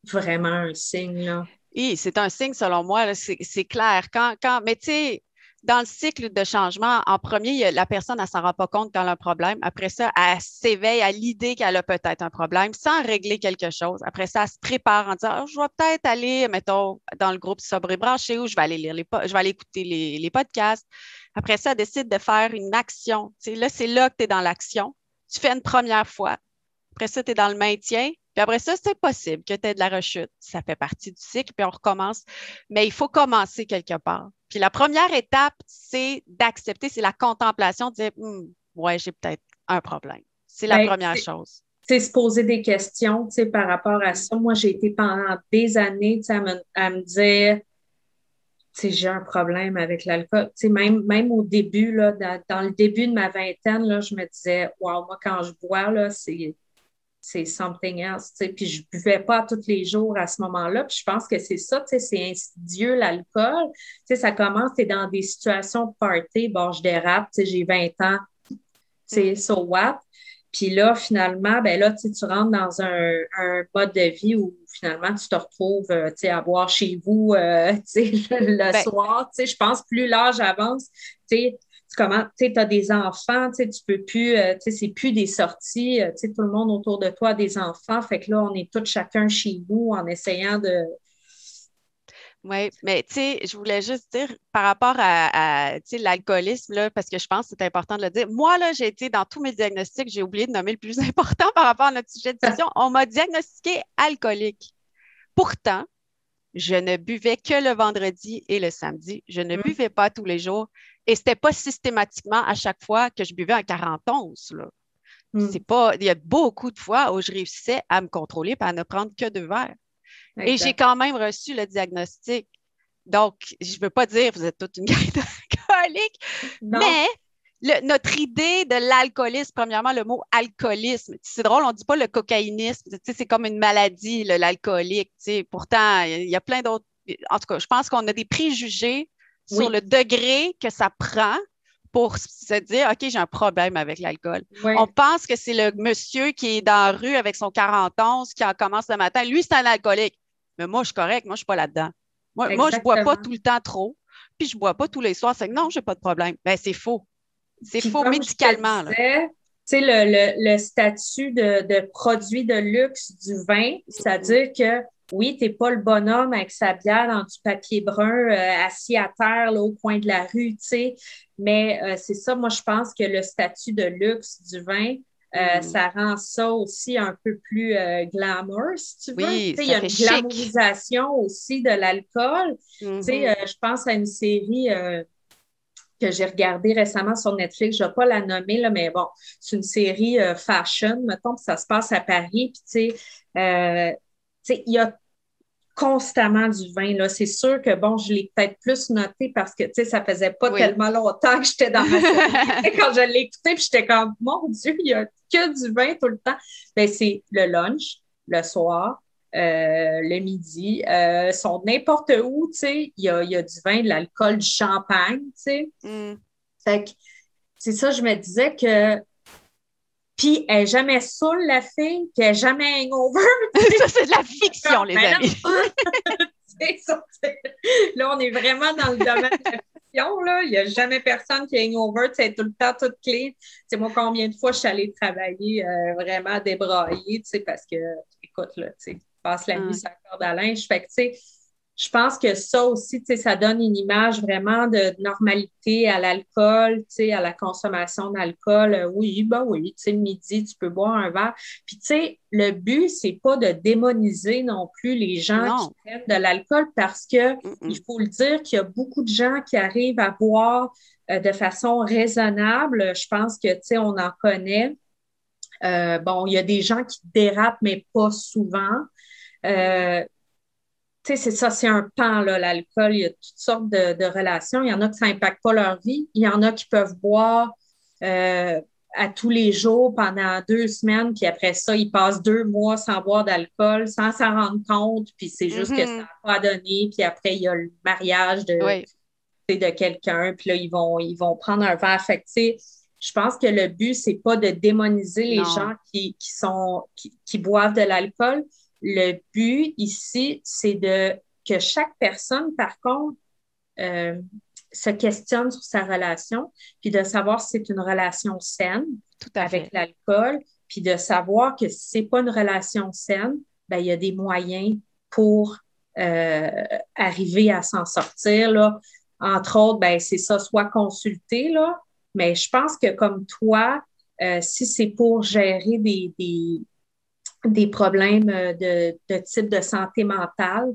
vraiment un signe. Là. Oui, c'est un signe selon moi, c'est clair. Quand, quand, mais tu sais, dans le cycle de changement, en premier, la personne, elle ne s'en rend pas compte quand elle a un problème. Après ça, elle s'éveille à l'idée qu'elle a peut-être un problème sans régler quelque chose. Après ça, elle se prépare en disant, oh, je vais peut-être aller, mettons, dans le groupe Sobre et branché ou je vais aller lire les, je vais aller écouter les, les podcasts. Après ça, elle décide de faire une action. là, c'est là que tu es dans l'action. Tu fais une première fois. Après ça, tu es dans le maintien. Puis après ça, c'est possible que tu aies de la rechute. Ça fait partie du cycle, puis on recommence. Mais il faut commencer quelque part. Puis la première étape, c'est d'accepter, c'est la contemplation, de dire hum, Ouais, j'ai peut-être un problème. C'est la ben, première chose. C'est se poser des questions par rapport à ça. Moi, j'ai été pendant des années à me, à me dire j'ai un problème avec l'alcool. Même, même au début, là, dans, le début de ma vingtaine, là, je me disais, wow, moi, quand je bois, là, c'est c'est something else. Puis je ne buvais pas tous les jours à ce moment-là. Puis je pense que c'est ça, c'est insidieux l'alcool. Ça commence, tu dans des situations de party. Bon, je dérape, j'ai 20 ans, c'est so what? Puis là, finalement, ben là, tu rentres dans un, un, mode de vie où finalement, tu te retrouves euh, à boire chez vous euh, le, ben soir. Je pense plus l'âge avance, tu comment tu as des enfants, tu peux plus, euh, c'est plus des sorties, tout le monde autour de toi a des enfants. Fait que là, on est tous chacun chez vous en essayant de, oui, mais tu sais, je voulais juste dire par rapport à, l'alcoolisme, parce que je pense que c'est important de le dire. Moi, là, j'ai été dans tous mes diagnostics, j'ai oublié de nommer le plus important par rapport à notre sujet de discussion. On m'a diagnostiqué alcoolique. Pourtant, je ne buvais que le vendredi et le samedi. Je ne mmh. buvais pas tous les jours. Et ce n'était pas systématiquement à chaque fois que je buvais un 41. Là. Mmh. C'est pas, il y a beaucoup de fois où je réussissais à me contrôler et à ne prendre que deux verres. Et j'ai quand même reçu le diagnostic. Donc, je ne veux pas dire que vous êtes toute une gang d'alcooliques, mais notre idée de l'alcoolisme, premièrement, le mot alcoolisme, c'est drôle, on ne dit pas le cocaïnisme, c'est comme une maladie, l'alcoolique. Pourtant, il y a plein d'autres. En tout cas, je pense qu'on a des préjugés sur le degré que ça prend pour se dire, OK, j'ai un problème avec l'alcool. On pense que c'est le monsieur qui est dans la rue avec son 41 qui en commence le matin. Lui, c'est un alcoolique. Mais moi, je suis correct. Moi, je ne suis pas là-dedans. Moi, moi je ne bois pas tout le temps trop. Puis, je ne bois pas tous les soirs. C'est que non, je n'ai pas de problème. Ben, c'est faux. C'est faux médicalement. Tu sais, le, le, statut de, de, produit de luxe du vin, c'est-à-dire que oui, tu n'es pas le bonhomme avec sa bière dans du papier brun euh, assis à terre là, au coin de la rue, tu sais. Mais euh, c'est ça, moi, je pense que le statut de luxe du vin, euh, mm. ça rend ça aussi un peu plus glamour, si tu veux. Oui, il y a une glamourisation aussi de l'alcool. Mm-hmm. je pense à une série que j'ai regardée récemment sur Netflix. Je ne vais pas la nommer, là, mais bon, c'est une série fashion, mettons, ça se passe à Paris. Puis, tu sais, il y a constamment du vin. Là. C'est sûr que, bon, je l'ai peut-être plus noté parce que, tu sais, ça faisait pas tellement longtemps que j'étais dans ma série. Quand je l'ai écouté, puis j'étais comme, mon Dieu, il y a que du vin tout le temps. Ben, c'est le lunch, le soir, euh, le midi, euh, sont n'importe où, tu sais, il y a, du vin, de l'alcool, du champagne, tu sais. Mm. c'est ça, je me disais que puis elle n'est jamais saoule, la fille, puis elle n'est jamais hangover. ça, c'est de la fiction, les ben amis. là, on est vraiment dans le domaine de la fiction. Là. Il n'y a jamais personne qui est hangover. C'est tout le temps tout clean. C'est moi, combien de fois je suis allée travailler euh, vraiment débraillée, parce que, écoute, là, tu passes la nuit sur la corde à linge. Fait que, tu sais, je pense que ça aussi, ça donne une image vraiment de normalité à l'alcool, à la consommation d'alcool. Euh, oui, ben oui, sais, midi, tu peux boire un verre. Puis, tu sais, le but, c'est pas de démoniser non plus les gens qui prennent de l'alcool parce que, il faut le dire, qu'il y a beaucoup de gens qui arrivent à boire euh, de façon raisonnable. Je pense que, tu sais, on en connaît. Euh, bon, il y a des gens qui dérapent, mais pas souvent. Euh, tu sais, c'est ça, c'est un pan, là, l'alcool. Il y a toutes sortes de, relations. Il y en a qui ça n'impacte pas leur vie. Il y en a qui peuvent boire euh, à tous les jours pendant deux semaines, puis après ça, ils passent deux mois sans boire d'alcool, sans s'en rendre compte, puis c'est juste que ça n'a pas donné. Puis après, il y a le mariage de, de quelqu'un, puis là, ils vont, ils vont prendre un verre. Fait je pense que le but, c'est pas de démoniser les gens qui, sont, qui boivent de l'alcool, le but ici, c'est de que chaque personne, par contre, euh, se questionne sur sa relation, puis de savoir si c'est une relation saine avec l'alcool, puis de savoir que si c'est pas une relation saine, ben, il y a des moyens pour euh, arriver à s'en sortir. Là. Entre autres, ben, c'est ça, soit consulter, là, mais je pense que comme toi, euh, si c'est pour gérer des, des problèmes euh, de, type de santé mentale,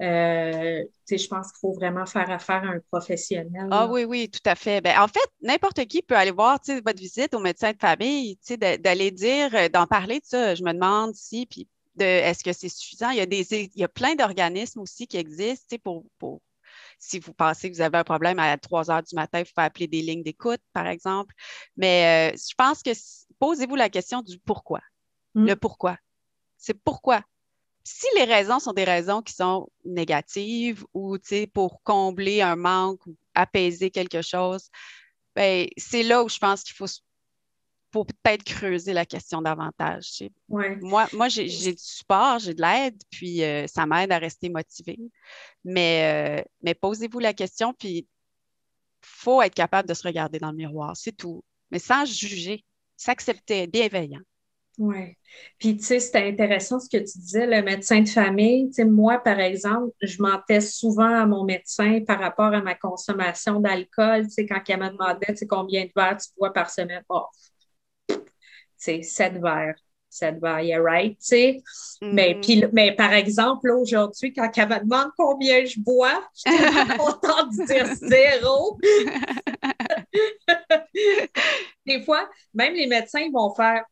euh, je pense qu'il faut vraiment faire affaire à un professionnel. Ah oui, oui, tout à fait. Ben, en fait, n'importe qui peut aller voir votre visite au médecin de famille, d'aller dire, euh, d'en parler de ça. Je me demande si, puis de, est-ce que c'est suffisant? Il y a, des, il y a plein d'organismes aussi qui existent pour, pour, si vous pensez que vous avez un problème à 3 heures du matin, il faut appeler des lignes d'écoute, par exemple. Mais je pense que posez-vous la question du pourquoi. Le pourquoi. C'est pourquoi? Si les raisons sont des raisons qui sont négatives ou pour combler un manque ou apaiser quelque chose, ben, c'est là où je pense qu'il faut peut-être creuser la question davantage. Ouais. Moi, moi j'ai du support, j'ai de l'aide, puis euh, ça m'aide à rester motivée. Mais, euh, mais posez-vous la question, puis il faut être capable de se regarder dans le miroir, c'est tout. Mais sans juger, s'accepter, bienveillant. Oui. Puis, tu sais, c'était intéressant ce que tu disais, le médecin de famille. Tu sais, moi, par exemple, je mentais souvent à mon médecin par rapport à ma consommation d'alcool. Tu sais, quand il me demandait, tu sais, combien de verres tu bois par semaine. Oh, tu sais, sept verres. Sept verres, yeah, right, tu sais. mais, Mhm. puis, mais par exemple, là, aujourd'hui, quand elle me demande combien je bois, je suis contente de dire zéro. Des fois, même les médecins ils vont faire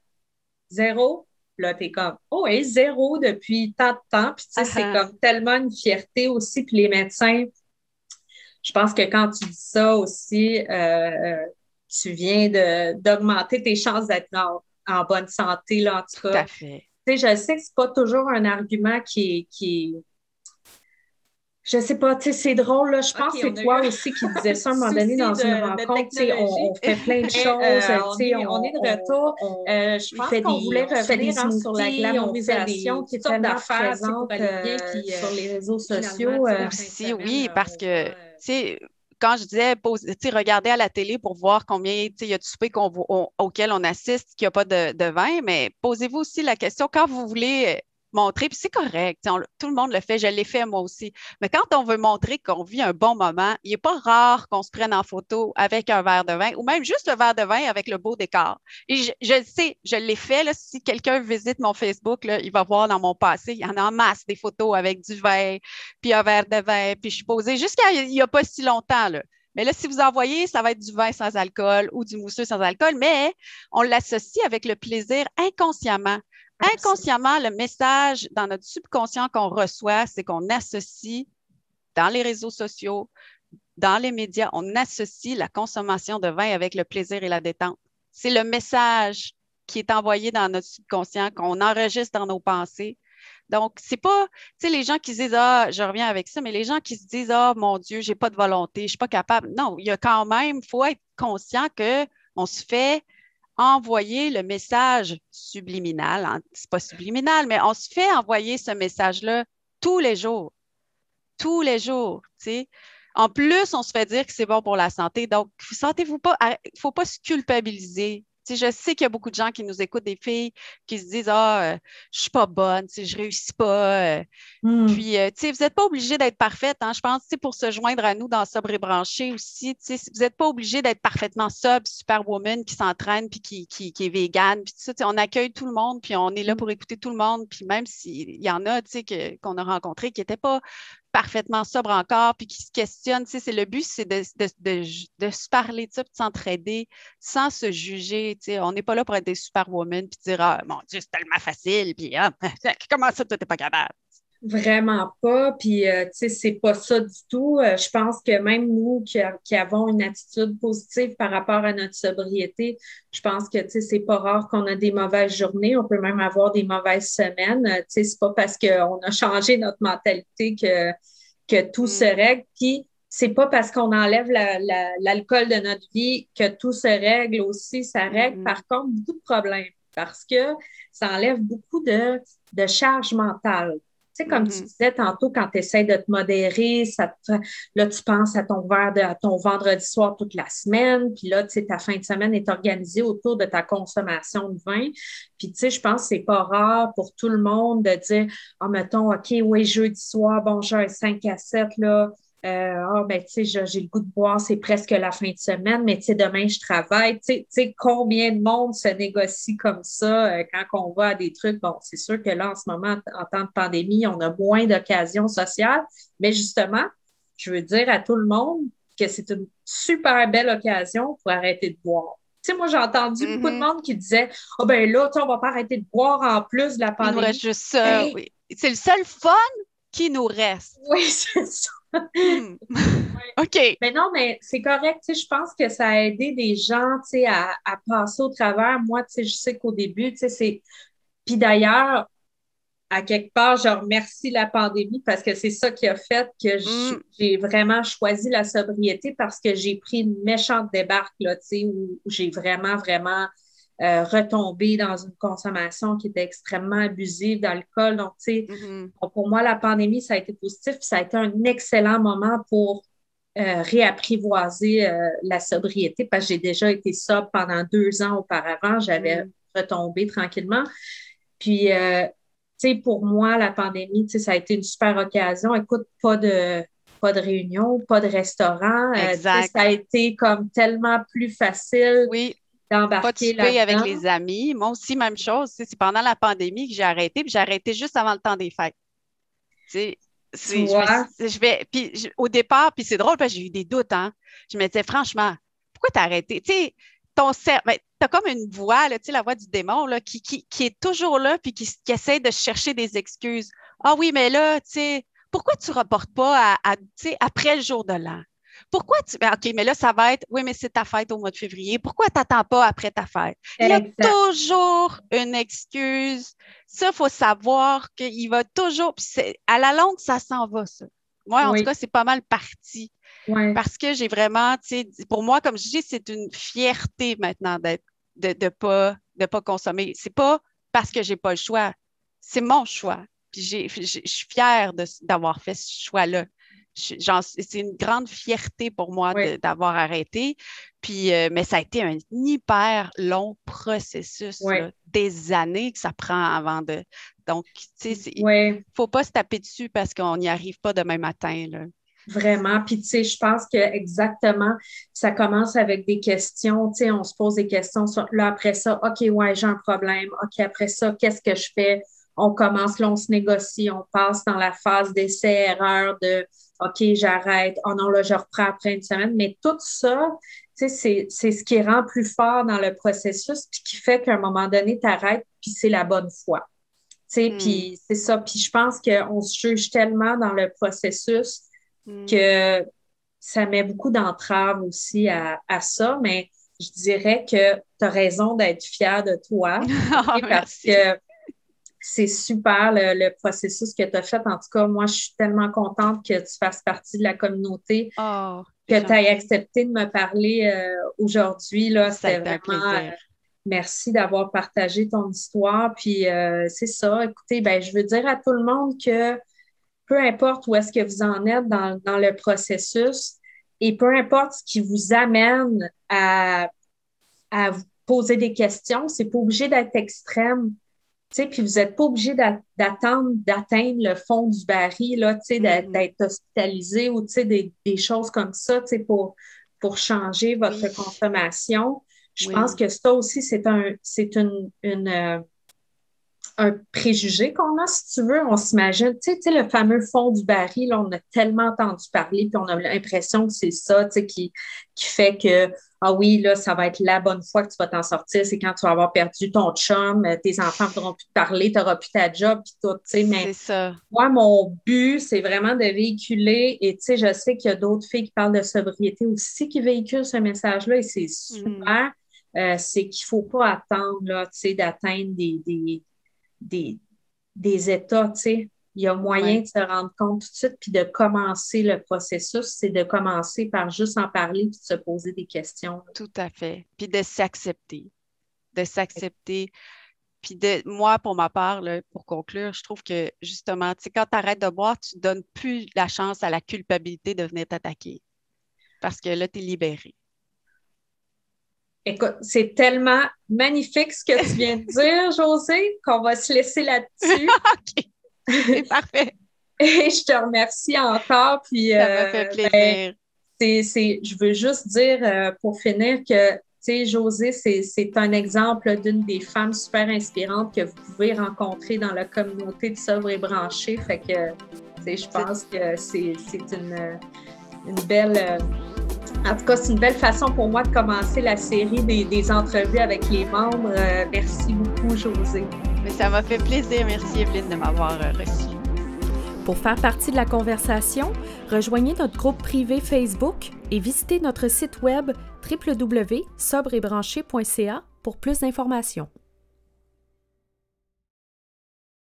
zéro. Là, t'es comme, oh, oui, zéro depuis tant de temps. Puis, tu sais, c'est comme tellement une fierté aussi. Puis, les médecins, je pense que quand tu dis ça aussi, euh, euh, tu viens de- d'augmenter tes chances d'être en, en bonne santé, là, en tout Tout cas. à fait. Tu sais, je sais que c'est pas toujours un argument qui est, qui est- Je sais pas, tu sais, c'est drôle, là. Je pense que c'est toi eu aussi qui disais ça à un moment donné dans de- une de rencontre. Tu sais, on, on fait plein de choses. euh, tu sais, on est- on est de retour. Euh, je pense qu'on voulait revenir sur la glamorisation qui est tellement présente euh, euh, sur les réseaux sociaux. euh, fin de Aussi, oui, euh, parce que, euh, tu sais, quand je disais, regarder à la télé pour voir combien, tu sais, il y a du souper qu'on vo- on- assiste, qu'il n'y a pas de, de vin, mais posez-vous aussi la question quand vous voulez montrer, puis c'est correct, tout le monde le fait, je l'ai fait moi aussi, mais quand on veut montrer qu'on vit un bon moment, il n'est pas rare qu'on se prenne en photo avec un verre de vin ou même juste le verre de vin avec le beau décor. Et je, le sais, je l'ai fait, si quelqu'un visite mon Facebook, il va voir dans mon passé, il y en a en masse des photos avec du vin, puis un verre de vin, puis je suis posée jusqu'à il n'y a pas si longtemps. Mais là, si vous envoyez, ça va être du vin sans alcool ou du mousseux sans alcool, mais on l'associe avec le plaisir inconsciemment. Inconsciemment, le message dans notre subconscient qu'on reçoit, c'est qu'on associe dans les réseaux sociaux, dans les médias, on associe la consommation de vin avec le plaisir et la détente. C'est le message qui est envoyé dans notre subconscient, qu'on enregistre dans nos pensées. Donc, c'est pas, tu sais, les gens qui se disent, ah, je reviens avec ça, mais les gens qui se disent, ah, mon Dieu, j'ai pas de volonté, je suis pas capable. Non, il y a quand même, faut être conscient que on se fait envoyer le message subliminal. hein, C'est pas subliminal, mais on se fait envoyer ce message-là tous les jours. Tous les jours, tu. En plus, on se fait dire que c'est bon pour la santé. Donc, sentez-vous pas, il ne faut pas se culpabiliser. Tu sais, je sais qu'il y a beaucoup de gens qui nous écoutent, des filles qui se disent Ah, euh, je suis pas bonne, tu sais, je réussis pas. euh. hmm. Puis, euh, tu sais, vous n'êtes pas obligé d'être parfaite. Hein, je pense, tu sais, pour se joindre à nous dans Sobre et Branché aussi, tu sais, vous n'êtes pas obligé d'être parfaitement sobre, superwoman qui s'entraîne puis qui, qui, qui est végane. Puis, tu sais, on accueille tout le monde, puis on est là pour écouter tout le monde. Puis, même s'il y en a, tu sais, qu'on a rencontrés qui n'étaient pas parfaitement sobre encore, puis qui se questionnent. Tu sais, c'est le but, c'est de, de, de, se parler de de s'entraider sans se juger. Tu sais, on n'est pas là pour être des superwomen, puis dire Ah, mon Dieu, c'est tellement facile, puis ah, comment ça, toi, t'es pas capable? Vraiment pas. Puis, euh, tu sais, c'est pas ça du tout. Euh, je pense que même nous qui, a- qui avons une attitude positive par rapport à notre sobriété, je pense que, tu sais, c'est pas rare qu'on a des mauvaises journées. On peut même avoir des mauvaises semaines. Euh, tu sais, c'est pas parce qu'on a changé notre mentalité que, que tout Mm. se règle. Puis, c'est pas parce qu'on enlève la- la- l'alcool de notre vie que tout se règle aussi. Ça règle, par contre, beaucoup de problèmes parce que ça enlève beaucoup de, de charge mentale. Tu sais, comme tu Mhm. disais tantôt, quand tu essaies de te modérer, ça te là, tu penses à ton verre de, à ton vendredi soir toute la semaine, puis là, tu sais, ta fin de semaine est organisée autour de ta consommation de vin. Puis, tu sais, je pense que c'est pas rare pour tout le monde de dire, ah, mettons, OK, oui, jeudi soir, bon, j'ai un 5 à 7, là, euh, ah, ben, tu sais, j'ai le goût de boire, c'est presque la fin de semaine, mais tu sais, demain, je travaille. Tu sais- combien de monde se négocie comme ça euh, quand on va à des trucs? Bon, c'est sûr que là, en ce moment, en temps de pandémie, on a moins d'occasions sociales, mais justement, je veux dire à tout le monde que c'est une super belle occasion pour arrêter de boire. Tu sais, moi, j'ai entendu beaucoup de Mhm. monde qui disait, ah ben là, tu sais, on va pas arrêter de boire en plus de la Il nous pandémie. reste juste ça. Hey! oui. C'est le seul fun qui nous reste. Oui, c'est ça. Hmm. OK. Mais non, mais c'est correct. Je pense que ça a aidé des gens, à, à passer au travers. Moi, je sais qu'au début, c'est. Puis d'ailleurs, à quelque part, je remercie la pandémie parce que c'est ça qui a fait que j- Mm. j'ai vraiment choisi la sobriété parce que j'ai pris une méchante débarque, là, tu sais, où, où j'ai vraiment, vraiment euh, retomber dans une consommation qui était extrêmement abusive d'alcool. Donc, tu sais, Mhm. pour moi, la pandémie, ça a été positif. Ça a été un excellent moment pour euh, réapprivoiser euh, la sobriété parce que j'ai déjà été sobre pendant deux ans auparavant. J'avais Mm. retombé tranquillement. Puis, tu sais, pour moi, la pandémie, tu sais, ça a été une super occasion. Écoute, pas de, pas de réunion, pas de restaurant. Euh, Exact. ça a été comme tellement plus facile Oui, d'embarquer souper avec les amis. Moi aussi, même chose. C'est pendant la pandémie que j'ai arrêté, puis j'ai arrêté juste avant le temps des fêtes. Tu sais, c'est- Tu je, vais, puis je- au départ, puis c'est drôle parce que j'ai eu des doutes, hein. Je me disais, franchement, pourquoi t'as arrêté? Tu sais, ton cerveau, ben, t'as comme une voix, là, la voix du démon, là, qui, qui, qui est toujours là, puis qui, qui essaie de chercher des excuses. Ah oui, mais là, tu sais, pourquoi tu reportes pas à, après le jour de l'an? Pourquoi tu. ben, OK, mais là, ça va être. Oui, mais c'est ta fête au mois de février. Pourquoi tu n'attends pas après ta fête? Il y a Exact. toujours une excuse. Ça, il faut savoir qu'il va toujours. À la longue, ça s'en va, ça. Moi, en Oui. tout cas, c'est pas mal parti. Parce que j'ai vraiment, tu sais, pour moi, comme je dis, c'est une fierté maintenant d'être, de ne pas, de pas consommer. C'est pas parce que j'ai pas le choix. C'est mon choix. Puis je suis fière d'avoir fait ce choix-là. C'est une grande fierté pour moi Oui. d'avoir arrêté. Puis, euh, mais ça a été un hyper long processus, Oui. là, des années que ça prend avant de. Donc, tu sais, il Ouais. faut pas se taper dessus parce qu'on n'y arrive pas demain matin. Là. Vraiment. Puis, tu sais, je pense que exactement, ça commence avec des questions. Tu sais, on se pose des questions sur, là, après ça, OK, ouais, j'ai un problème. OK, après ça, qu'est-ce que je fais? On commence, là, on se négocie, on passe dans la phase d'essai-erreur de OK, j'arrête. Oh non, là, je reprends après une semaine. Mais tout ça, tu sais, c'est, ce qui rend plus fort dans le processus, puis qui fait qu'à un moment donné, tu arrêtes, puis c'est la bonne foi. Tu sais, Mm. puis c'est ça. Puis je pense qu'on se juge tellement dans le processus Mm. que ça met beaucoup d'entraves aussi à, à ça, mais je dirais que tu as raison d'être fière de toi Ah, parce merci. que c'est super le, le processus que tu as fait. En tout cas, moi, je suis tellement contente que tu fasses partie de la communauté, Oh, que tu aies accepté de me parler euh, aujourd'hui. Là, c'était vraiment. euh, Merci d'avoir partagé ton histoire. Puis euh, c'est ça. Écoutez, ben, je veux dire à tout le monde que peu importe où est-ce que vous en êtes dans, dans le processus et peu importe ce qui vous amène à, à vous poser des questions, c'est pas obligé d'être extrême. Tu sais, puis vous n'êtes pas obligé d'a- d'attendre d'atteindre le fond du baril, là, d'être hospitalisé ou des, des choses comme ça, tu sais, pour, pour changer votre Oui. consommation. Je Oui. pense que ça aussi, c'est un, c'est une, une, euh, un préjugé qu'on a, si tu veux. On s'imagine, tu sais, tu sais, le fameux fond du baril, là, on a tellement entendu parler, puis on a l'impression que c'est ça, tu sais, qui, qui fait que, ah oui, là, ça va être la bonne fois que tu vas t'en sortir, c'est quand tu vas avoir perdu ton chum, euh, tes enfants ne voudront plus te parler, tu n'auras plus ta job, puis tout, tu sais, mais ça. moi, mon but, c'est vraiment de véhiculer, et tu sais, je sais qu'il y a d'autres filles qui parlent de sobriété aussi qui véhiculent ce message-là, et c'est super. Euh, c'est qu'il ne faut pas attendre, là, tu sais, d'atteindre des, des, des, des états, tu sais. Il y a moyen Ouais. de se rendre compte tout de suite, puis de commencer le processus, c'est de commencer par juste en parler, puis de se poser des questions. Tout à fait. Puis de s'accepter. De s'accepter. Puis de moi, pour ma part, là, pour conclure, je trouve que justement, tu sais, quand tu arrêtes de boire, tu ne donnes plus la chance à la culpabilité de venir t'attaquer. Parce que là, tu es libéré. Écoute, c'est tellement magnifique ce que tu viens de dire, José, qu'on va se laisser là-dessus. C'est parfait. Et je te remercie encore. Puis, Ça euh, m'a fait ben, plaisir. c'est, c'est, je veux juste dire euh, pour finir que, tu sais, José, c'est, c'est un exemple d'une des femmes super inspirantes que vous pouvez rencontrer dans la communauté de Sobre et Branché. Fait que, tu sais, je pense que c'est, c'est une, une belle. euh, en tout cas, c'est une belle façon pour moi de commencer la série des, des entrevues avec les membres. Euh, merci beaucoup, José. Mais ça m'a fait plaisir. Merci, Evelyne, de m'avoir euh, reçue. Pour faire partie de la conversation, rejoignez notre groupe privé Facebook et visitez notre site web www.sobreetbranché.ca pour plus d'informations.